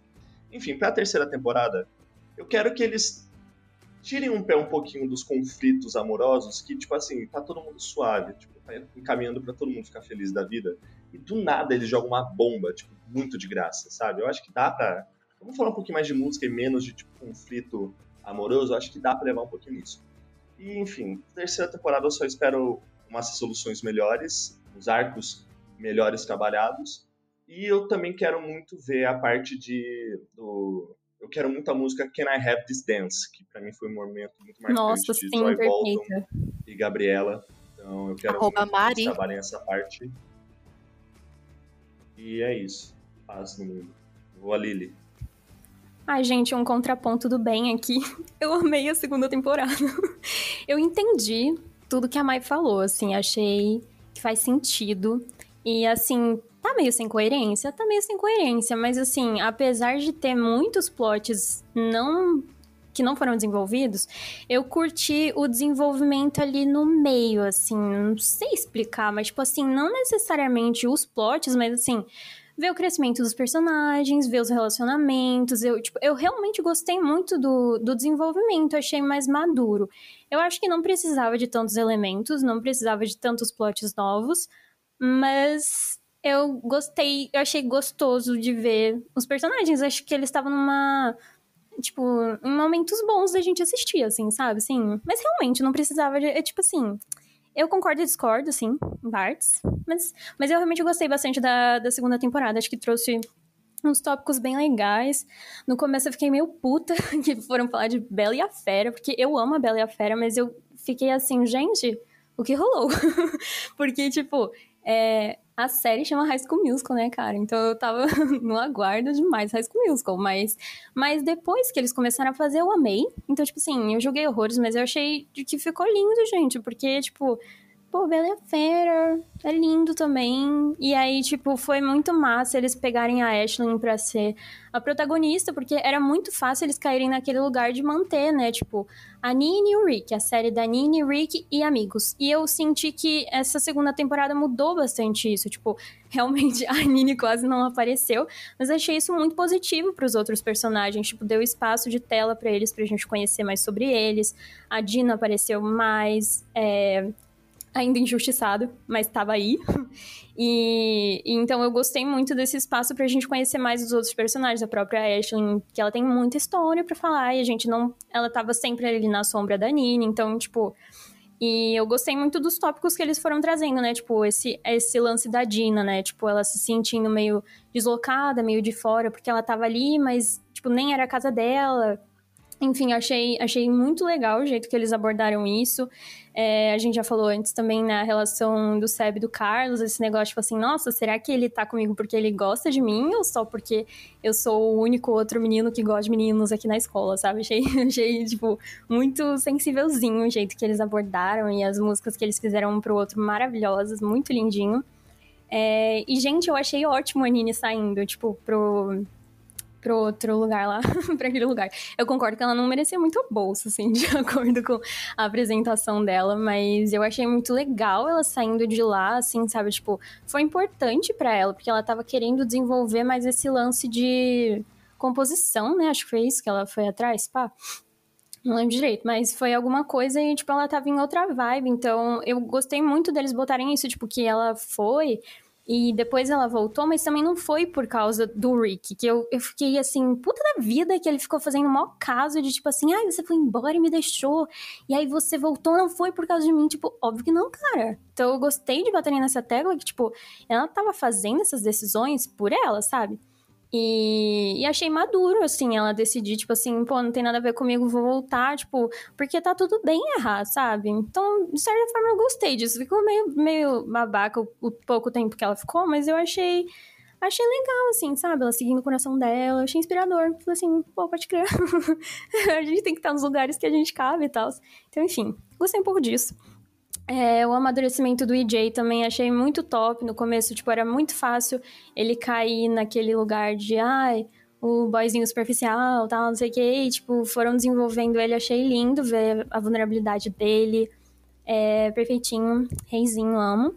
Enfim, pra terceira temporada, eu quero que eles tirem um pé um pouquinho dos conflitos amorosos, que, tipo assim, tá todo mundo suave, tipo, tá encaminhando pra todo mundo ficar feliz da vida. E do nada eles jogam uma bomba, tipo, muito de graça, sabe? Eu acho que dá pra. Vamos falar um pouquinho mais de música e menos de, tipo, conflito amoroso, eu acho que dá pra levar um pouquinho nisso. E, enfim, terceira temporada eu só espero umas resoluções melhores, os arcos melhores trabalhados. E eu também quero muito ver a parte de. Do, eu quero muito a música Can I Have This Dance, que pra mim foi um momento muito marcante Nossa, de sim, Troy Bolton e Gabriela. Então eu quero Arroba que Mari. trabalhem essa parte. E é isso. Paz no mundo. Vou a Lily. Ai, gente, um contraponto do bem aqui. Eu amei a segunda temporada. Eu entendi tudo que a Mai falou, assim, achei que faz sentido. E, assim, tá meio sem coerência? Tá meio sem coerência, mas, assim, apesar de ter muitos plots não que não foram desenvolvidos, eu curti o desenvolvimento ali no meio, assim, não sei explicar, mas, tipo assim, não necessariamente os plots, mas, assim, ver o crescimento dos personagens, ver os relacionamentos. Eu, tipo, eu realmente gostei muito do, do desenvolvimento, achei mais maduro. Eu acho que não precisava de tantos elementos, não precisava de tantos plots novos, mas eu gostei, eu achei gostoso de ver os personagens. Acho que eles estavam numa. Tipo, em momentos bons da gente assistir, assim, sabe? Assim, mas realmente não precisava de. É tipo assim. Eu concordo e discordo, assim, em partes. Mas, mas eu realmente gostei bastante da, da segunda temporada. Acho que trouxe uns tópicos bem legais. No começo eu fiquei meio puta que foram falar de Bela e a Fera, porque eu amo a Bela e a Fera, mas eu fiquei assim, gente, o que rolou? porque, tipo, é, a série chama High School Musical, né, cara? Então eu tava no aguardo demais High School Musical, mas, mas depois que eles começaram a fazer, eu amei. Então, tipo assim, eu joguei horrores, mas eu achei que ficou lindo, gente, porque, tipo, pô, Bela a Fera, é lindo também. E aí, tipo, foi muito massa eles pegarem a Ashlyn pra ser a protagonista, porque era muito fácil eles caírem naquele lugar de manter, né? Tipo, a Nini e o Rick, a série da Nini, Rick e amigos. E eu senti que essa segunda temporada mudou bastante isso. Tipo, realmente a Nini quase não apareceu, mas achei isso muito positivo para os outros personagens. Tipo, deu espaço de tela para eles, pra gente conhecer mais sobre eles. A Dina apareceu mais. É ainda injustiçado, mas estava aí. E, e, então eu gostei muito desse espaço pra gente conhecer mais os outros personagens, a própria Ashley, que ela tem muita história para falar e a gente não, ela tava sempre ali na sombra da Nini, então tipo, E eu gostei muito dos tópicos que eles foram trazendo, né? Tipo, esse, esse lance da Dina, né? Tipo, ela se sentindo meio deslocada, meio de fora, porque ela tava ali, mas, tipo, nem era a casa dela. Enfim, achei, achei muito legal o jeito que eles abordaram isso. É, a gente já falou antes também na relação do Seb e do Carlos, esse negócio, tipo assim, nossa, será que ele tá comigo porque ele gosta de mim ou só porque eu sou o único outro menino que gosta de meninos aqui na escola, sabe? Achei, achei tipo, muito sensívelzinho o jeito que eles abordaram e as músicas que eles fizeram um pro outro maravilhosas, muito lindinho. É, e, gente, eu achei ótimo a Nini saindo, tipo, pro, pro outro lugar lá, pra aquele lugar. Eu concordo que ela não merecia muito bolsa, assim, de acordo com a apresentação dela, mas eu achei muito legal ela saindo de lá, assim, sabe? Tipo, foi importante para ela, porque ela tava querendo desenvolver mais esse lance de composição, né? Acho que foi isso que ela foi atrás, pá. Não lembro direito, mas foi alguma coisa e, tipo, ela tava em outra vibe. Então, eu gostei muito deles botarem isso, tipo, que ela foi e depois ela voltou, mas também não foi por causa do Rick, que eu, eu fiquei assim, puta da vida, que ele ficou fazendo o maior caso de tipo assim, ai, ah, você foi embora e me deixou, e aí você voltou, não foi por causa de mim, tipo, óbvio que não, cara. Então eu gostei de bater nessa tecla que, tipo, ela tava fazendo essas decisões por ela, sabe? E, e, achei maduro, assim, ela decidir, tipo assim, pô, não tem nada a ver comigo, vou voltar, tipo, porque tá tudo bem errar, sabe? Então, de certa forma, eu gostei disso. Ficou meio, meio babaca o, o pouco tempo que ela ficou, mas eu achei. Achei legal, assim, sabe? Ela seguindo o coração dela, achei inspirador. Falei assim, pô, pode crer. a gente tem que estar nos lugares que a gente cabe e tal. Então, enfim, gostei um pouco disso. É, o amadurecimento do EJ também achei muito top. No começo, tipo, era muito fácil ele cair naquele lugar de, ai, o boyzinho superficial, tal, não sei o que. E, tipo, foram desenvolvendo ele. Achei lindo ver a vulnerabilidade dele. É, perfeitinho. Reizinho, amo.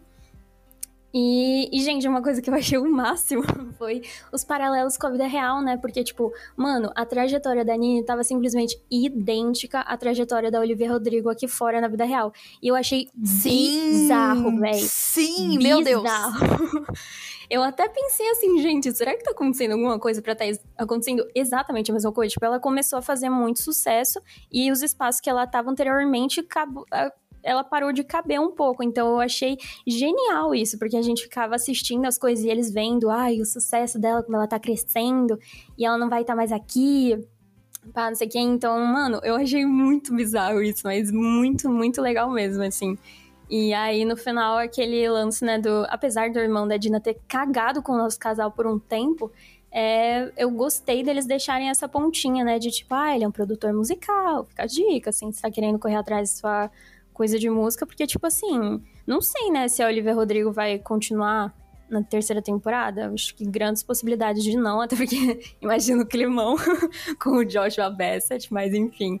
E, e, gente, uma coisa que eu achei o máximo foi os paralelos com a vida real, né? Porque, tipo, mano, a trajetória da Nini tava simplesmente idêntica à trajetória da Olivia Rodrigo aqui fora na vida real. E eu achei sim, bizarro, velho. Sim, bizarro. meu Deus. eu até pensei assim, gente, será que tá acontecendo alguma coisa pra tá acontecendo exatamente a mesma coisa? Tipo, ela começou a fazer muito sucesso e os espaços que ela tava anteriormente ela parou de caber um pouco. Então eu achei genial isso, porque a gente ficava assistindo as coisas e eles vendo, ai, o sucesso dela, como ela tá crescendo, e ela não vai estar tá mais aqui. Pá, não sei o que. Então, mano, eu achei muito bizarro isso, mas muito, muito legal mesmo, assim. E aí, no final, aquele lance, né, do. Apesar do irmão da Dina ter cagado com o nosso casal por um tempo, é, eu gostei deles deixarem essa pontinha, né, de tipo, ah, ele é um produtor musical, fica a dica, assim, se tá querendo correr atrás de sua coisa de música, porque, tipo assim, não sei, né, se a Olivia Rodrigo vai continuar na terceira temporada. Acho que grandes possibilidades de não, até porque imagino o climão com o Joshua Bassett, mas enfim.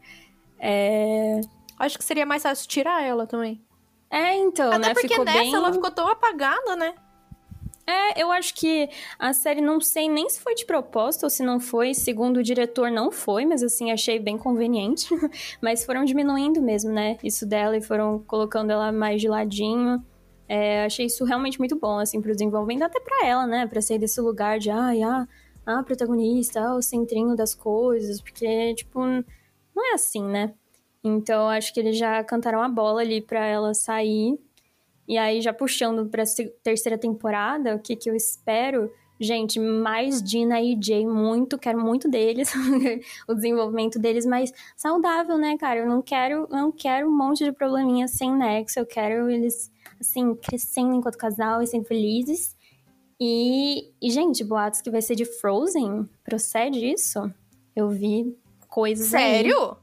É... Acho que seria mais fácil tirar ela também. É, então, até né? porque ficou nessa bem... ela ficou tão apagada, né? É, eu acho que a série não sei nem se foi de propósito ou se não foi. Segundo o diretor, não foi, mas assim, achei bem conveniente. mas foram diminuindo mesmo, né? Isso dela e foram colocando ela mais de ladinho. É, achei isso realmente muito bom, assim, pro desenvolvimento, até pra ela, né? Pra sair desse lugar de, ai, ah, a protagonista, ah, o centrinho das coisas, porque, tipo, não é assim, né? Então, acho que eles já cantaram a bola ali pra ela sair e aí, já puxando pra terceira temporada, o que, que eu espero? Gente, mais Dina e Jay, muito, quero muito deles, o desenvolvimento deles, mas saudável, né, cara? Eu não quero, não quero um monte de probleminha sem nexo, eu quero eles, assim, crescendo enquanto casal e sendo felizes. E, e, gente, boatos que vai ser de Frozen, procede isso? Eu vi coisas Sério? Aí.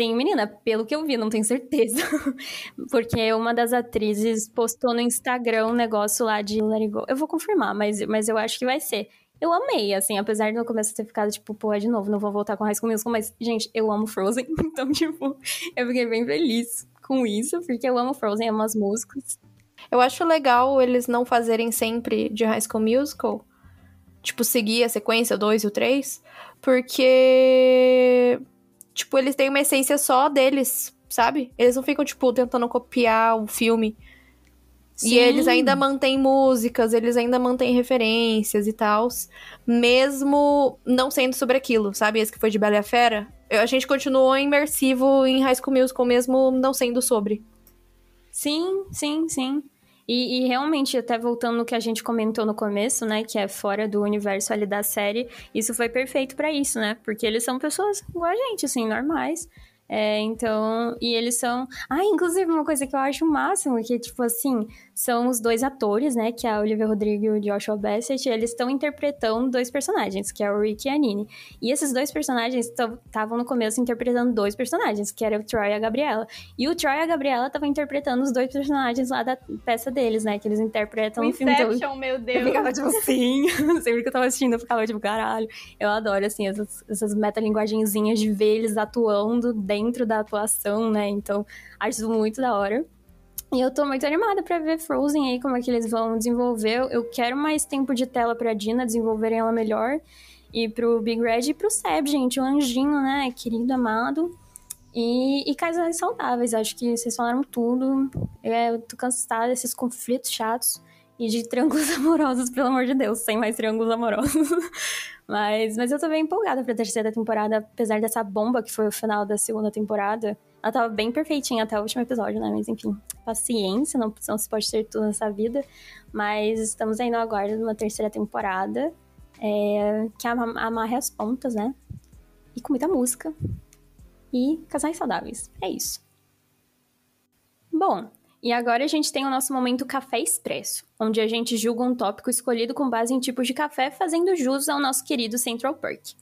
Sim, menina, pelo que eu vi, não tenho certeza. Porque uma das atrizes postou no Instagram um negócio lá de Go. Eu vou confirmar, mas, mas eu acho que vai ser. Eu amei, assim, apesar de no começo ter ficado, tipo, pô, é de novo, não vou voltar com High School Musical, mas, gente, eu amo Frozen, então, tipo, eu fiquei bem feliz com isso, porque eu amo Frozen, amo as músicas. Eu acho legal eles não fazerem sempre de High School Musical, tipo, seguir a sequência 2 e o 3, porque tipo, eles têm uma essência só deles, sabe? Eles não ficam, tipo, tentando copiar o filme. Sim. E eles ainda mantêm músicas, eles ainda mantêm referências e tal, mesmo não sendo sobre aquilo, sabe? Esse que foi de Bela e a Fera. A gente continuou imersivo em High School Musical, mesmo não sendo sobre. Sim, sim, sim. E, e, realmente, até voltando no que a gente comentou no começo, né, que é fora do universo ali da série, isso foi perfeito para isso, né? Porque eles são pessoas igual a gente, assim, normais. É, então, e eles são. Ah, inclusive, uma coisa que eu acho o máximo, que, tipo assim, são os dois atores, né? Que é a Olivia Rodrigo e o Joshua Bassett, eles estão interpretando dois personagens, que é o Rick e a Nini. E esses dois personagens estavam no começo interpretando dois personagens, que era o Troy e a Gabriela. E o Troy e a Gabriela estavam interpretando os dois personagens lá da peça deles, né? Que eles interpretam o no filme. Inception, meu Deus! Eu ficava tipo assim, sempre que eu tava assistindo, eu ficava tipo, caralho. Eu adoro, assim, essas, essas metalinguagenzinhas de ver eles atuando dentro dentro da atuação, né? Então, acho muito da hora. E eu tô muito animada para ver Frozen aí, como é que eles vão desenvolver. Eu quero mais tempo de tela pra Dina desenvolverem ela melhor. E pro Big Red e pro Seb, gente, o anjinho, né? Querido, amado. E, e saudáveis, acho que vocês falaram tudo. É, eu tô cansada desses conflitos chatos e de triângulos amorosos, pelo amor de Deus, sem mais triângulos amorosos. Mas, mas eu tô bem empolgada pra terceira temporada, apesar dessa bomba que foi o final da segunda temporada. Ela tava bem perfeitinha até o último episódio, né? Mas enfim, paciência, não, não se pode ter tudo nessa vida. Mas estamos aí no aguardo de uma terceira temporada é, que amarre as pontas, né? E com muita música. E casais saudáveis. É isso. Bom, e agora a gente tem o nosso momento Café Expresso, onde a gente julga um tópico escolhido com base em tipos de café, fazendo jus ao nosso querido Central Perk.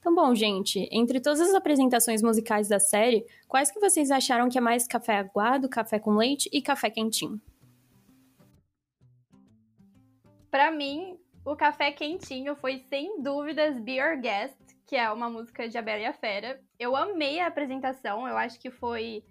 Então, bom, gente, entre todas as apresentações musicais da série, quais que vocês acharam que é mais café aguado, café com leite e café quentinho? Para mim, o café quentinho foi sem dúvidas Be Your Guest, que é uma música de A Bela e a Fera. Eu amei a apresentação, eu acho que foi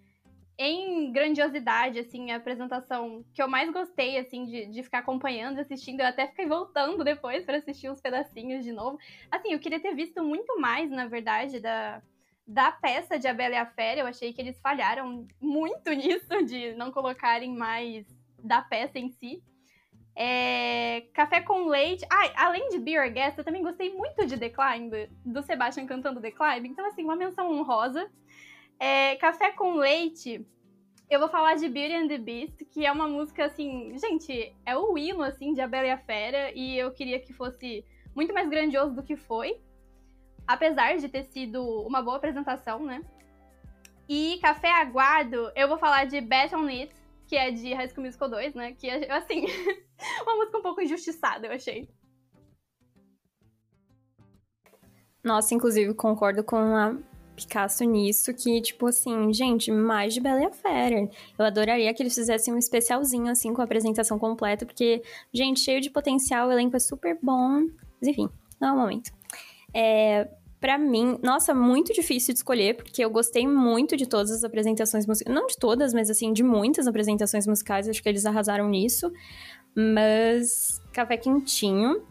em grandiosidade, assim, a apresentação que eu mais gostei, assim, de, de ficar acompanhando, assistindo. Eu até fiquei voltando depois para assistir uns pedacinhos de novo. Assim, eu queria ter visto muito mais, na verdade, da, da peça de A Bela e a Fera. Eu achei que eles falharam muito nisso, de não colocarem mais da peça em si. É, café com leite. Ah, além de Beer Guest, eu também gostei muito de The Climb, do Sebastian cantando The Climb. Então, assim, uma menção honrosa. É, Café com Leite, eu vou falar de Beauty and the Beast, que é uma música, assim, gente, é o hino, assim, de A Bela e a Fera, e eu queria que fosse muito mais grandioso do que foi, apesar de ter sido uma boa apresentação, né? E Café Aguado, eu vou falar de Bet on It, que é de High School Musical 2, né? Que é, assim, uma música um pouco injustiçada, eu achei. Nossa, inclusive, concordo com a Picasso nisso, que, tipo assim, gente, mais de Bela e a Fera. Eu adoraria que eles fizessem um especialzinho, assim, com a apresentação completa, porque, gente, cheio de potencial, o elenco é super bom. Mas, enfim, não é o momento. É, para mim, nossa, muito difícil de escolher, porque eu gostei muito de todas as apresentações musicais. Não de todas, mas assim, de muitas apresentações musicais. Acho que eles arrasaram nisso. Mas Café Quentinho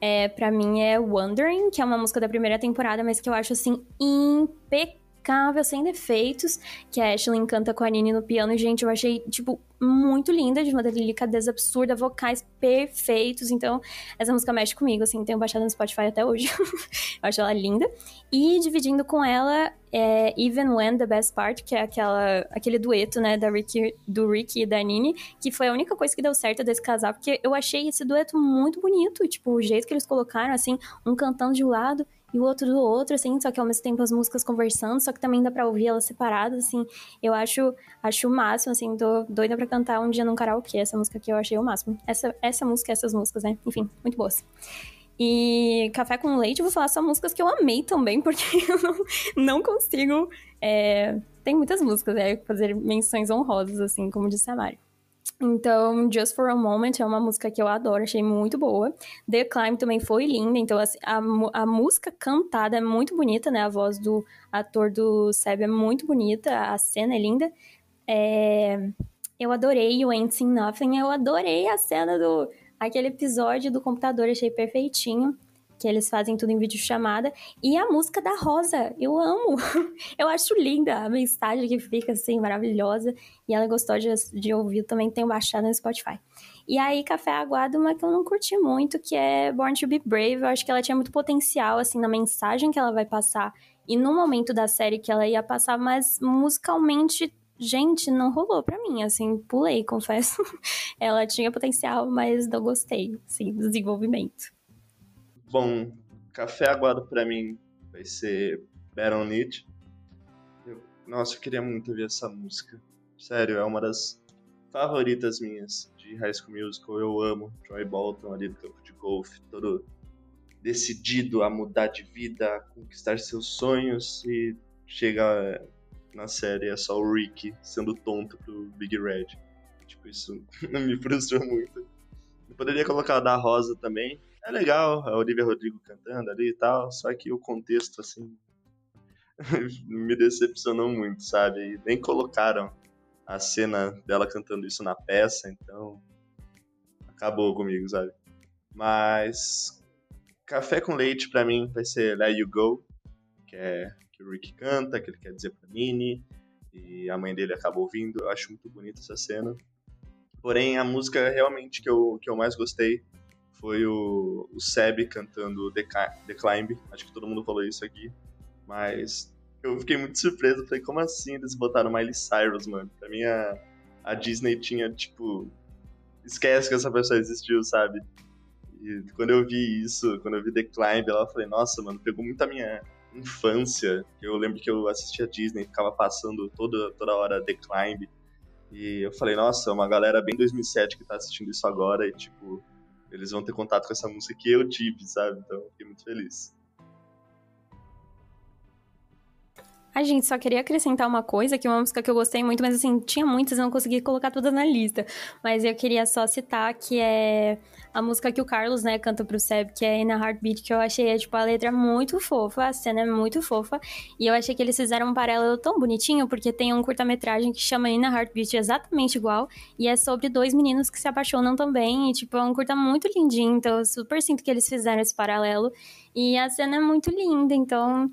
é, para mim é Wondering, que é uma música da primeira temporada, mas que eu acho assim impecável, sem defeitos, que a Ashley canta com a Nini no piano, gente, eu achei tipo muito linda, de uma delicadeza absurda, vocais perfeitos. Então, essa música mexe comigo, assim, tenho baixado no Spotify até hoje. eu acho ela linda. E dividindo com ela é Even When the Best Part, que é aquela, aquele dueto, né, da Ricky, do Ricky e da Nini, que foi a única coisa que deu certo desse casal, porque eu achei esse dueto muito bonito, tipo, o jeito que eles colocaram, assim, um cantando de um lado e o outro do outro, assim, só que ao mesmo tempo as músicas conversando, só que também dá pra ouvir elas separadas, assim, eu acho, acho o máximo, assim, tô doida pra cantar um dia num karaokê, essa música aqui eu achei o máximo. Essa, essa música, essas músicas, né, enfim, muito boas. E Café com Leite, vou falar só músicas que eu amei também, porque eu não, consigo. É... Tem muitas músicas, né? Fazer menções honrosas, assim, como disse a Mari. Então, Just for a Moment é uma música que eu adoro, achei muito boa. The Climb também foi linda, então assim, a, a música cantada é muito bonita, né? A voz do ator do Seb é muito bonita, a cena é linda. É... Eu adorei o Ain't Seen Nothing, eu adorei a cena do... Aquele episódio do computador, achei perfeitinho que eles fazem tudo em videochamada. E a música da Rosa, eu amo. eu acho linda a mensagem que fica assim, maravilhosa. E ela gostou de, de ouvir, também tenho baixado no Spotify. E aí, Café Aguado, uma que eu não curti muito, que é Born to Be Brave. Eu acho que ela tinha muito potencial, assim, na mensagem que ela vai passar. E no momento da série que ela ia passar, mas musicalmente gente, não rolou pra mim, assim, pulei, confesso. Ela tinha potencial, mas não gostei, do desenvolvimento. Bom, café aguado pra mim vai ser Baron Need. Eu, nossa, eu queria muito ver essa música. Sério, é uma das favoritas minhas de High School Musical. Eu amo Troy Bolton ali do campo de golfe, todo decidido a mudar de vida, a conquistar seus sonhos e chega na série é só o Rick sendo tonto pro Big Red. Tipo, isso me frustrou muito. Eu poderia colocar a da Rosa também. É legal, a Olivia Rodrigo cantando ali e tal, só que o contexto, assim, me decepcionou muito, sabe? E nem colocaram a cena dela cantando isso na peça, então acabou comigo, sabe? Mas Café com Leite para mim vai ser Let You Go, que é que o Rick canta, que ele quer dizer pra Nini, e a mãe dele acaba ouvindo. Eu acho muito bonita essa cena. Porém, a música realmente que eu, que eu mais gostei foi o, o Seb cantando The, Climb. Acho que todo mundo falou isso aqui. Mas eu fiquei muito surpreso. Falei, como assim eles botaram Miley Cyrus, mano? Pra mim, a, a Disney tinha, tipo... Esquece que essa pessoa existiu, sabe? E quando eu vi isso, quando eu vi The Climb, ela falei, nossa, mano, pegou muito a minha, infância, eu lembro que eu assistia Disney, ficava passando toda, toda hora The Climb, e eu falei, nossa, uma galera bem 2007 que tá assistindo isso agora, e tipo, eles vão ter contato com essa música que eu tive, sabe? Então, fiquei muito feliz. A gente só queria acrescentar uma coisa, que é uma música que eu gostei muito, mas assim, tinha muitas, eu não consegui colocar todas na lista. Mas eu queria só citar que é a música que o Carlos, né, canta pro Seb, que é In a Heartbeat, que eu achei, tipo, a letra muito fofa, a cena é muito fofa. E eu achei que eles fizeram um paralelo tão bonitinho, porque tem um curta-metragem que chama In a Heartbeat exatamente igual, e é sobre dois meninos que se apaixonam também, e, tipo, é um curta muito lindinho, então eu super sinto que eles fizeram esse paralelo. E a cena é muito linda, então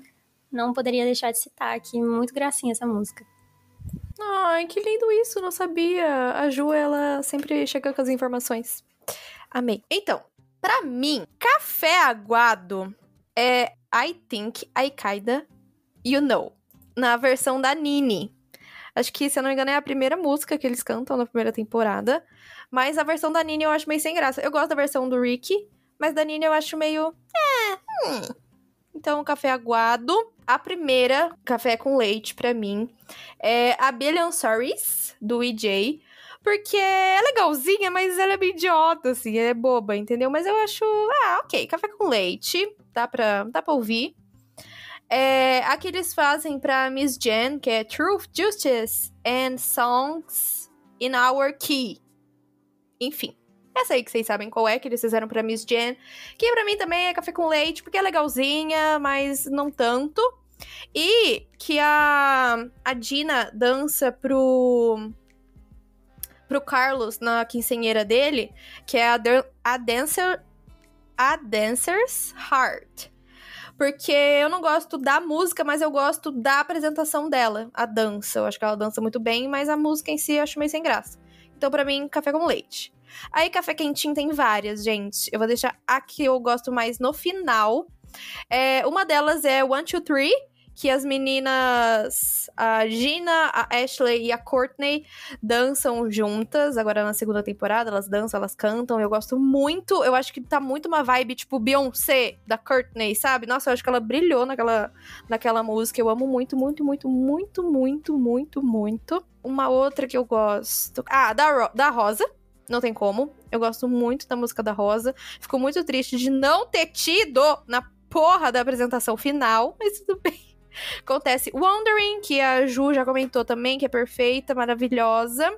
não poderia deixar de citar aqui. Muito gracinha essa música. Ai, que lindo isso, não sabia. A Ju, ela sempre chega com as informações. Amei. Então, para mim, café aguado é I Think I Kinda You Know, na versão da Nini. Acho que, se eu não me engano, é a primeira música que eles cantam na primeira temporada. Mas a versão da Nini eu acho meio sem graça. Eu gosto da versão do Ricky, mas da Nini eu acho meio. É, hum. Então, café aguado. A primeira, café com leite, para mim, é a Billion Stories, do EJ. Porque é legalzinha, mas ela é bem idiota, assim, ela é boba, entendeu? Mas eu acho, ah, ok, café com leite, dá pra, dá pra ouvir. É, a que eles fazem pra Miss Jen, que é Truth, Justice and Songs in Our Key. Enfim, essa aí que vocês sabem qual é, que eles fizeram pra Miss Jen. Que pra mim também é café com leite, porque é legalzinha, mas não tanto. E que a, a Dina dança pro. pro Carlos na quincenheira dele, que é a, a Dancer. A Dancer's Heart. Porque eu não gosto da música, mas eu gosto da apresentação dela, a dança. Eu acho que ela dança muito bem, mas a música em si eu acho meio sem graça. Então, para mim, café com leite. Aí, café quentinho tem várias, gente. Eu vou deixar a que eu gosto mais no final. É, uma delas é One, Two, Three, que as meninas, a Gina, a Ashley e a Courtney dançam juntas. Agora na segunda temporada, elas dançam, elas cantam. Eu gosto muito. Eu acho que tá muito uma vibe tipo Beyoncé da Courtney, sabe? Nossa, eu acho que ela brilhou naquela, naquela música. Eu amo muito, muito, muito, muito, muito, muito, muito. Uma outra que eu gosto. Ah, da, da Rosa não tem como. Eu gosto muito da música da Rosa. Fico muito triste de não ter tido na porra da apresentação final, mas tudo bem. Acontece Wondering, que a Ju já comentou também, que é perfeita, maravilhosa.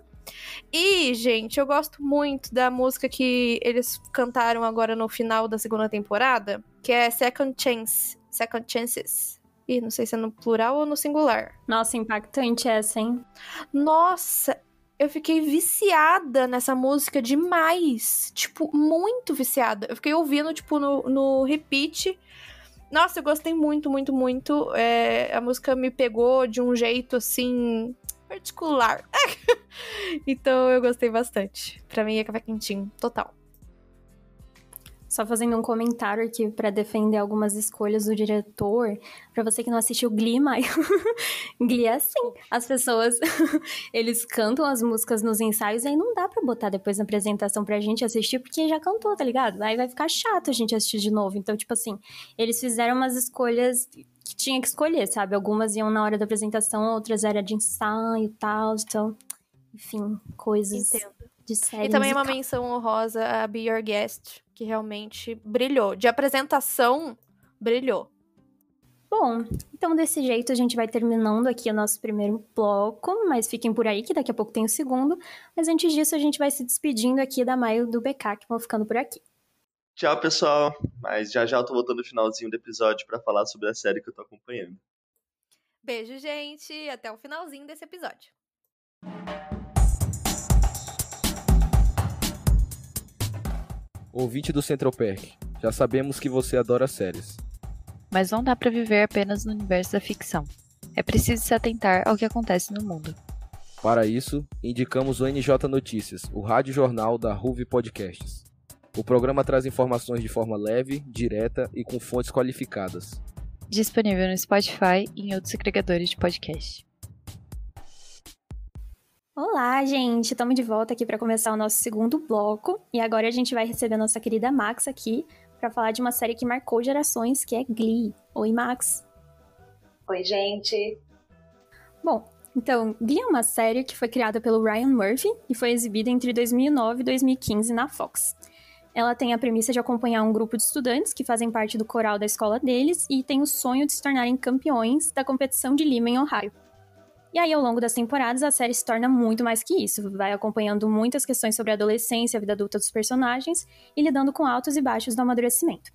E, gente, eu gosto muito da música que eles cantaram agora no final da segunda temporada, que é Second Chance, Second Chances. Ih, não sei se é no plural ou no singular. Nossa, impactante essa, hein? Nossa, eu fiquei viciada nessa música demais. Tipo, muito viciada. Eu fiquei ouvindo, tipo, no, no repeat. Nossa, eu gostei muito, muito, muito. É, a música me pegou de um jeito, assim, particular. então eu gostei bastante. Pra mim é café quentinho, total. Só fazendo um comentário aqui para defender algumas escolhas do diretor. Para você que não assistiu Glee, Maio. Glee é assim. As pessoas, eles cantam as músicas nos ensaios e aí não dá para botar depois na apresentação pra gente assistir porque já cantou, tá ligado? Aí vai ficar chato a gente assistir de novo. Então, tipo assim, eles fizeram umas escolhas que tinha que escolher, sabe? Algumas iam na hora da apresentação, outras era de ensaio e tal. Então, enfim, coisas Entendo. de série E também uma musical. menção honrosa a Be Your Guest, que realmente brilhou. De apresentação, brilhou. Bom, então desse jeito a gente vai terminando aqui o nosso primeiro bloco, mas fiquem por aí que daqui a pouco tem o segundo. Mas antes disso a gente vai se despedindo aqui da Maio do BK, que vão ficando por aqui. Tchau, pessoal. Mas já já eu tô voltando no finalzinho do episódio pra falar sobre a série que eu tô acompanhando. Beijo, gente. Até o finalzinho desse episódio. Ouvinte do Central Perk, já sabemos que você adora séries. Mas não dá para viver apenas no universo da ficção. É preciso se atentar ao que acontece no mundo. Para isso, indicamos o NJ Notícias, o rádio jornal da Ruve Podcasts. O programa traz informações de forma leve, direta e com fontes qualificadas. Disponível no Spotify e em outros agregadores de podcast. Olá, gente! Estamos de volta aqui para começar o nosso segundo bloco. E agora a gente vai receber a nossa querida Max aqui para falar de uma série que marcou gerações, que é Glee. Oi, Max! Oi, gente. Bom, então, Glee é uma série que foi criada pelo Ryan Murphy e foi exibida entre 2009 e 2015 na Fox. Ela tem a premissa de acompanhar um grupo de estudantes que fazem parte do coral da escola deles e tem o sonho de se tornarem campeões da competição de Lima em Ohio. E aí, ao longo das temporadas, a série se torna muito mais que isso, vai acompanhando muitas questões sobre a adolescência, a vida adulta dos personagens e lidando com altos e baixos do amadurecimento.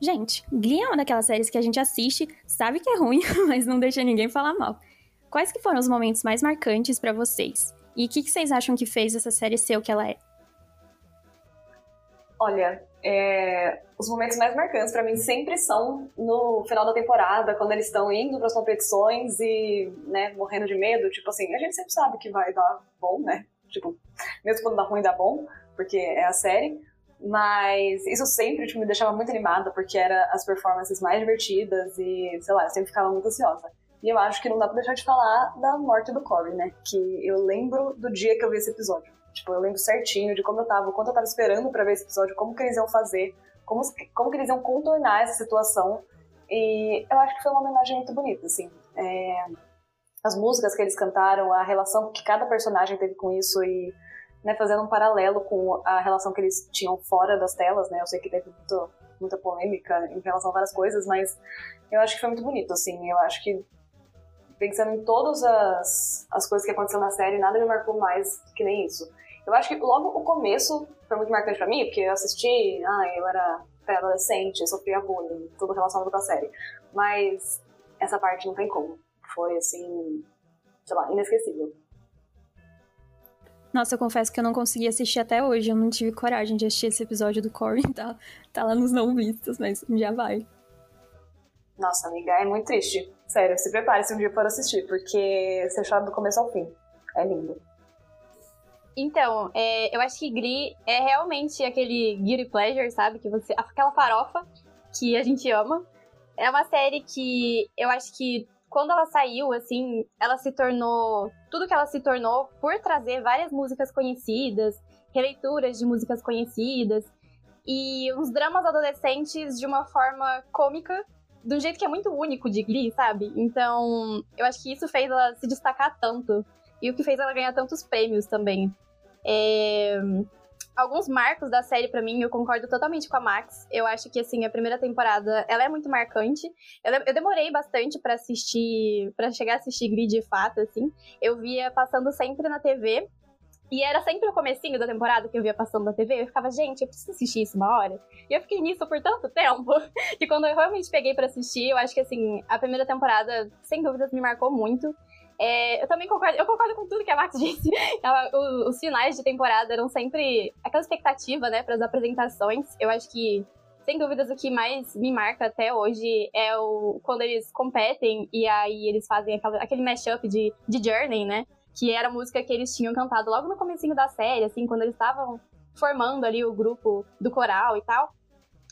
Gente, Glee é uma daquelas séries que a gente assiste, sabe que é ruim, mas não deixa ninguém falar mal. Quais que foram os momentos mais marcantes pra vocês? E o que, que vocês acham que fez essa série ser o que ela é? Olha, é, os momentos mais marcantes pra mim sempre são no final da temporada, quando eles estão indo para as competições e, né, morrendo de medo. Tipo assim, a gente sempre sabe que vai dar bom, né? Tipo, mesmo quando dá ruim, dá bom, porque é a série. Mas isso sempre tipo, me deixava muito animada, porque era as performances mais divertidas e, sei lá, eu sempre ficava muito ansiosa. E eu acho que não dá pra deixar de falar da morte do Corey, né? Que eu lembro do dia que eu vi esse episódio. Tipo, eu lembro certinho de como eu tava, quanto eu tava esperando pra ver esse episódio, como que eles iam fazer, como, como que eles iam contornar essa situação. E eu acho que foi uma homenagem muito bonita, assim. É, as músicas que eles cantaram, a relação que cada personagem teve com isso e né, fazendo um paralelo com a relação que eles tinham fora das telas, né? Eu sei que teve muito, muita polêmica em relação a várias coisas, mas eu acho que foi muito bonito, assim. Eu acho que pensando em todas as, as coisas que aconteceram na série, nada me marcou mais que nem isso. Eu acho que logo o começo foi muito marcante pra mim, porque eu assisti, ah, eu era pré-adolescente, sofria bullying, tudo relacionado com a série. Mas essa parte não tem como. Foi, assim, sei lá, inesquecível. Nossa, eu confesso que eu não consegui assistir até hoje. Eu não tive coragem de assistir esse episódio do Corey, tá, tá lá nos não vistos, mas já vai. Nossa, amiga, é muito triste. Sério, se prepare se um dia for assistir, porque você chora do começo ao fim. É lindo. Então, é, eu acho que Glee é realmente aquele guilty pleasure, sabe? Que você, aquela farofa que a gente ama. É uma série que eu acho que quando ela saiu, assim, ela se tornou tudo que ela se tornou por trazer várias músicas conhecidas, releituras de músicas conhecidas e uns dramas adolescentes de uma forma cômica, de um jeito que é muito único de Glee, sabe? Então, eu acho que isso fez ela se destacar tanto e o que fez ela ganhar tantos prêmios também. É... Alguns marcos da série para mim, eu concordo totalmente com a Max. Eu acho que assim a primeira temporada, ela é muito marcante. Eu, demorei bastante para assistir, para chegar a assistir Glee de fato, assim. Eu via passando sempre na TV. E era sempre o comecinho da temporada que eu via passando na TV, eu ficava, gente, eu preciso assistir isso uma hora. E eu fiquei nisso por tanto tempo, que quando eu realmente peguei para assistir, eu acho que assim, a primeira temporada, sem dúvidas, me marcou muito. É, eu também concordo, eu concordo com tudo que a Max disse. Ela, o, os finais de temporada eram sempre aquela expectativa, né, para as apresentações. Eu acho que, sem dúvidas, o que mais me marca até hoje é o quando eles competem e aí eles fazem aquela, aquele mashup de, de Journey, né? Que era a música que eles tinham cantado logo no comecinho da série, assim, quando eles estavam formando ali o grupo do coral e tal.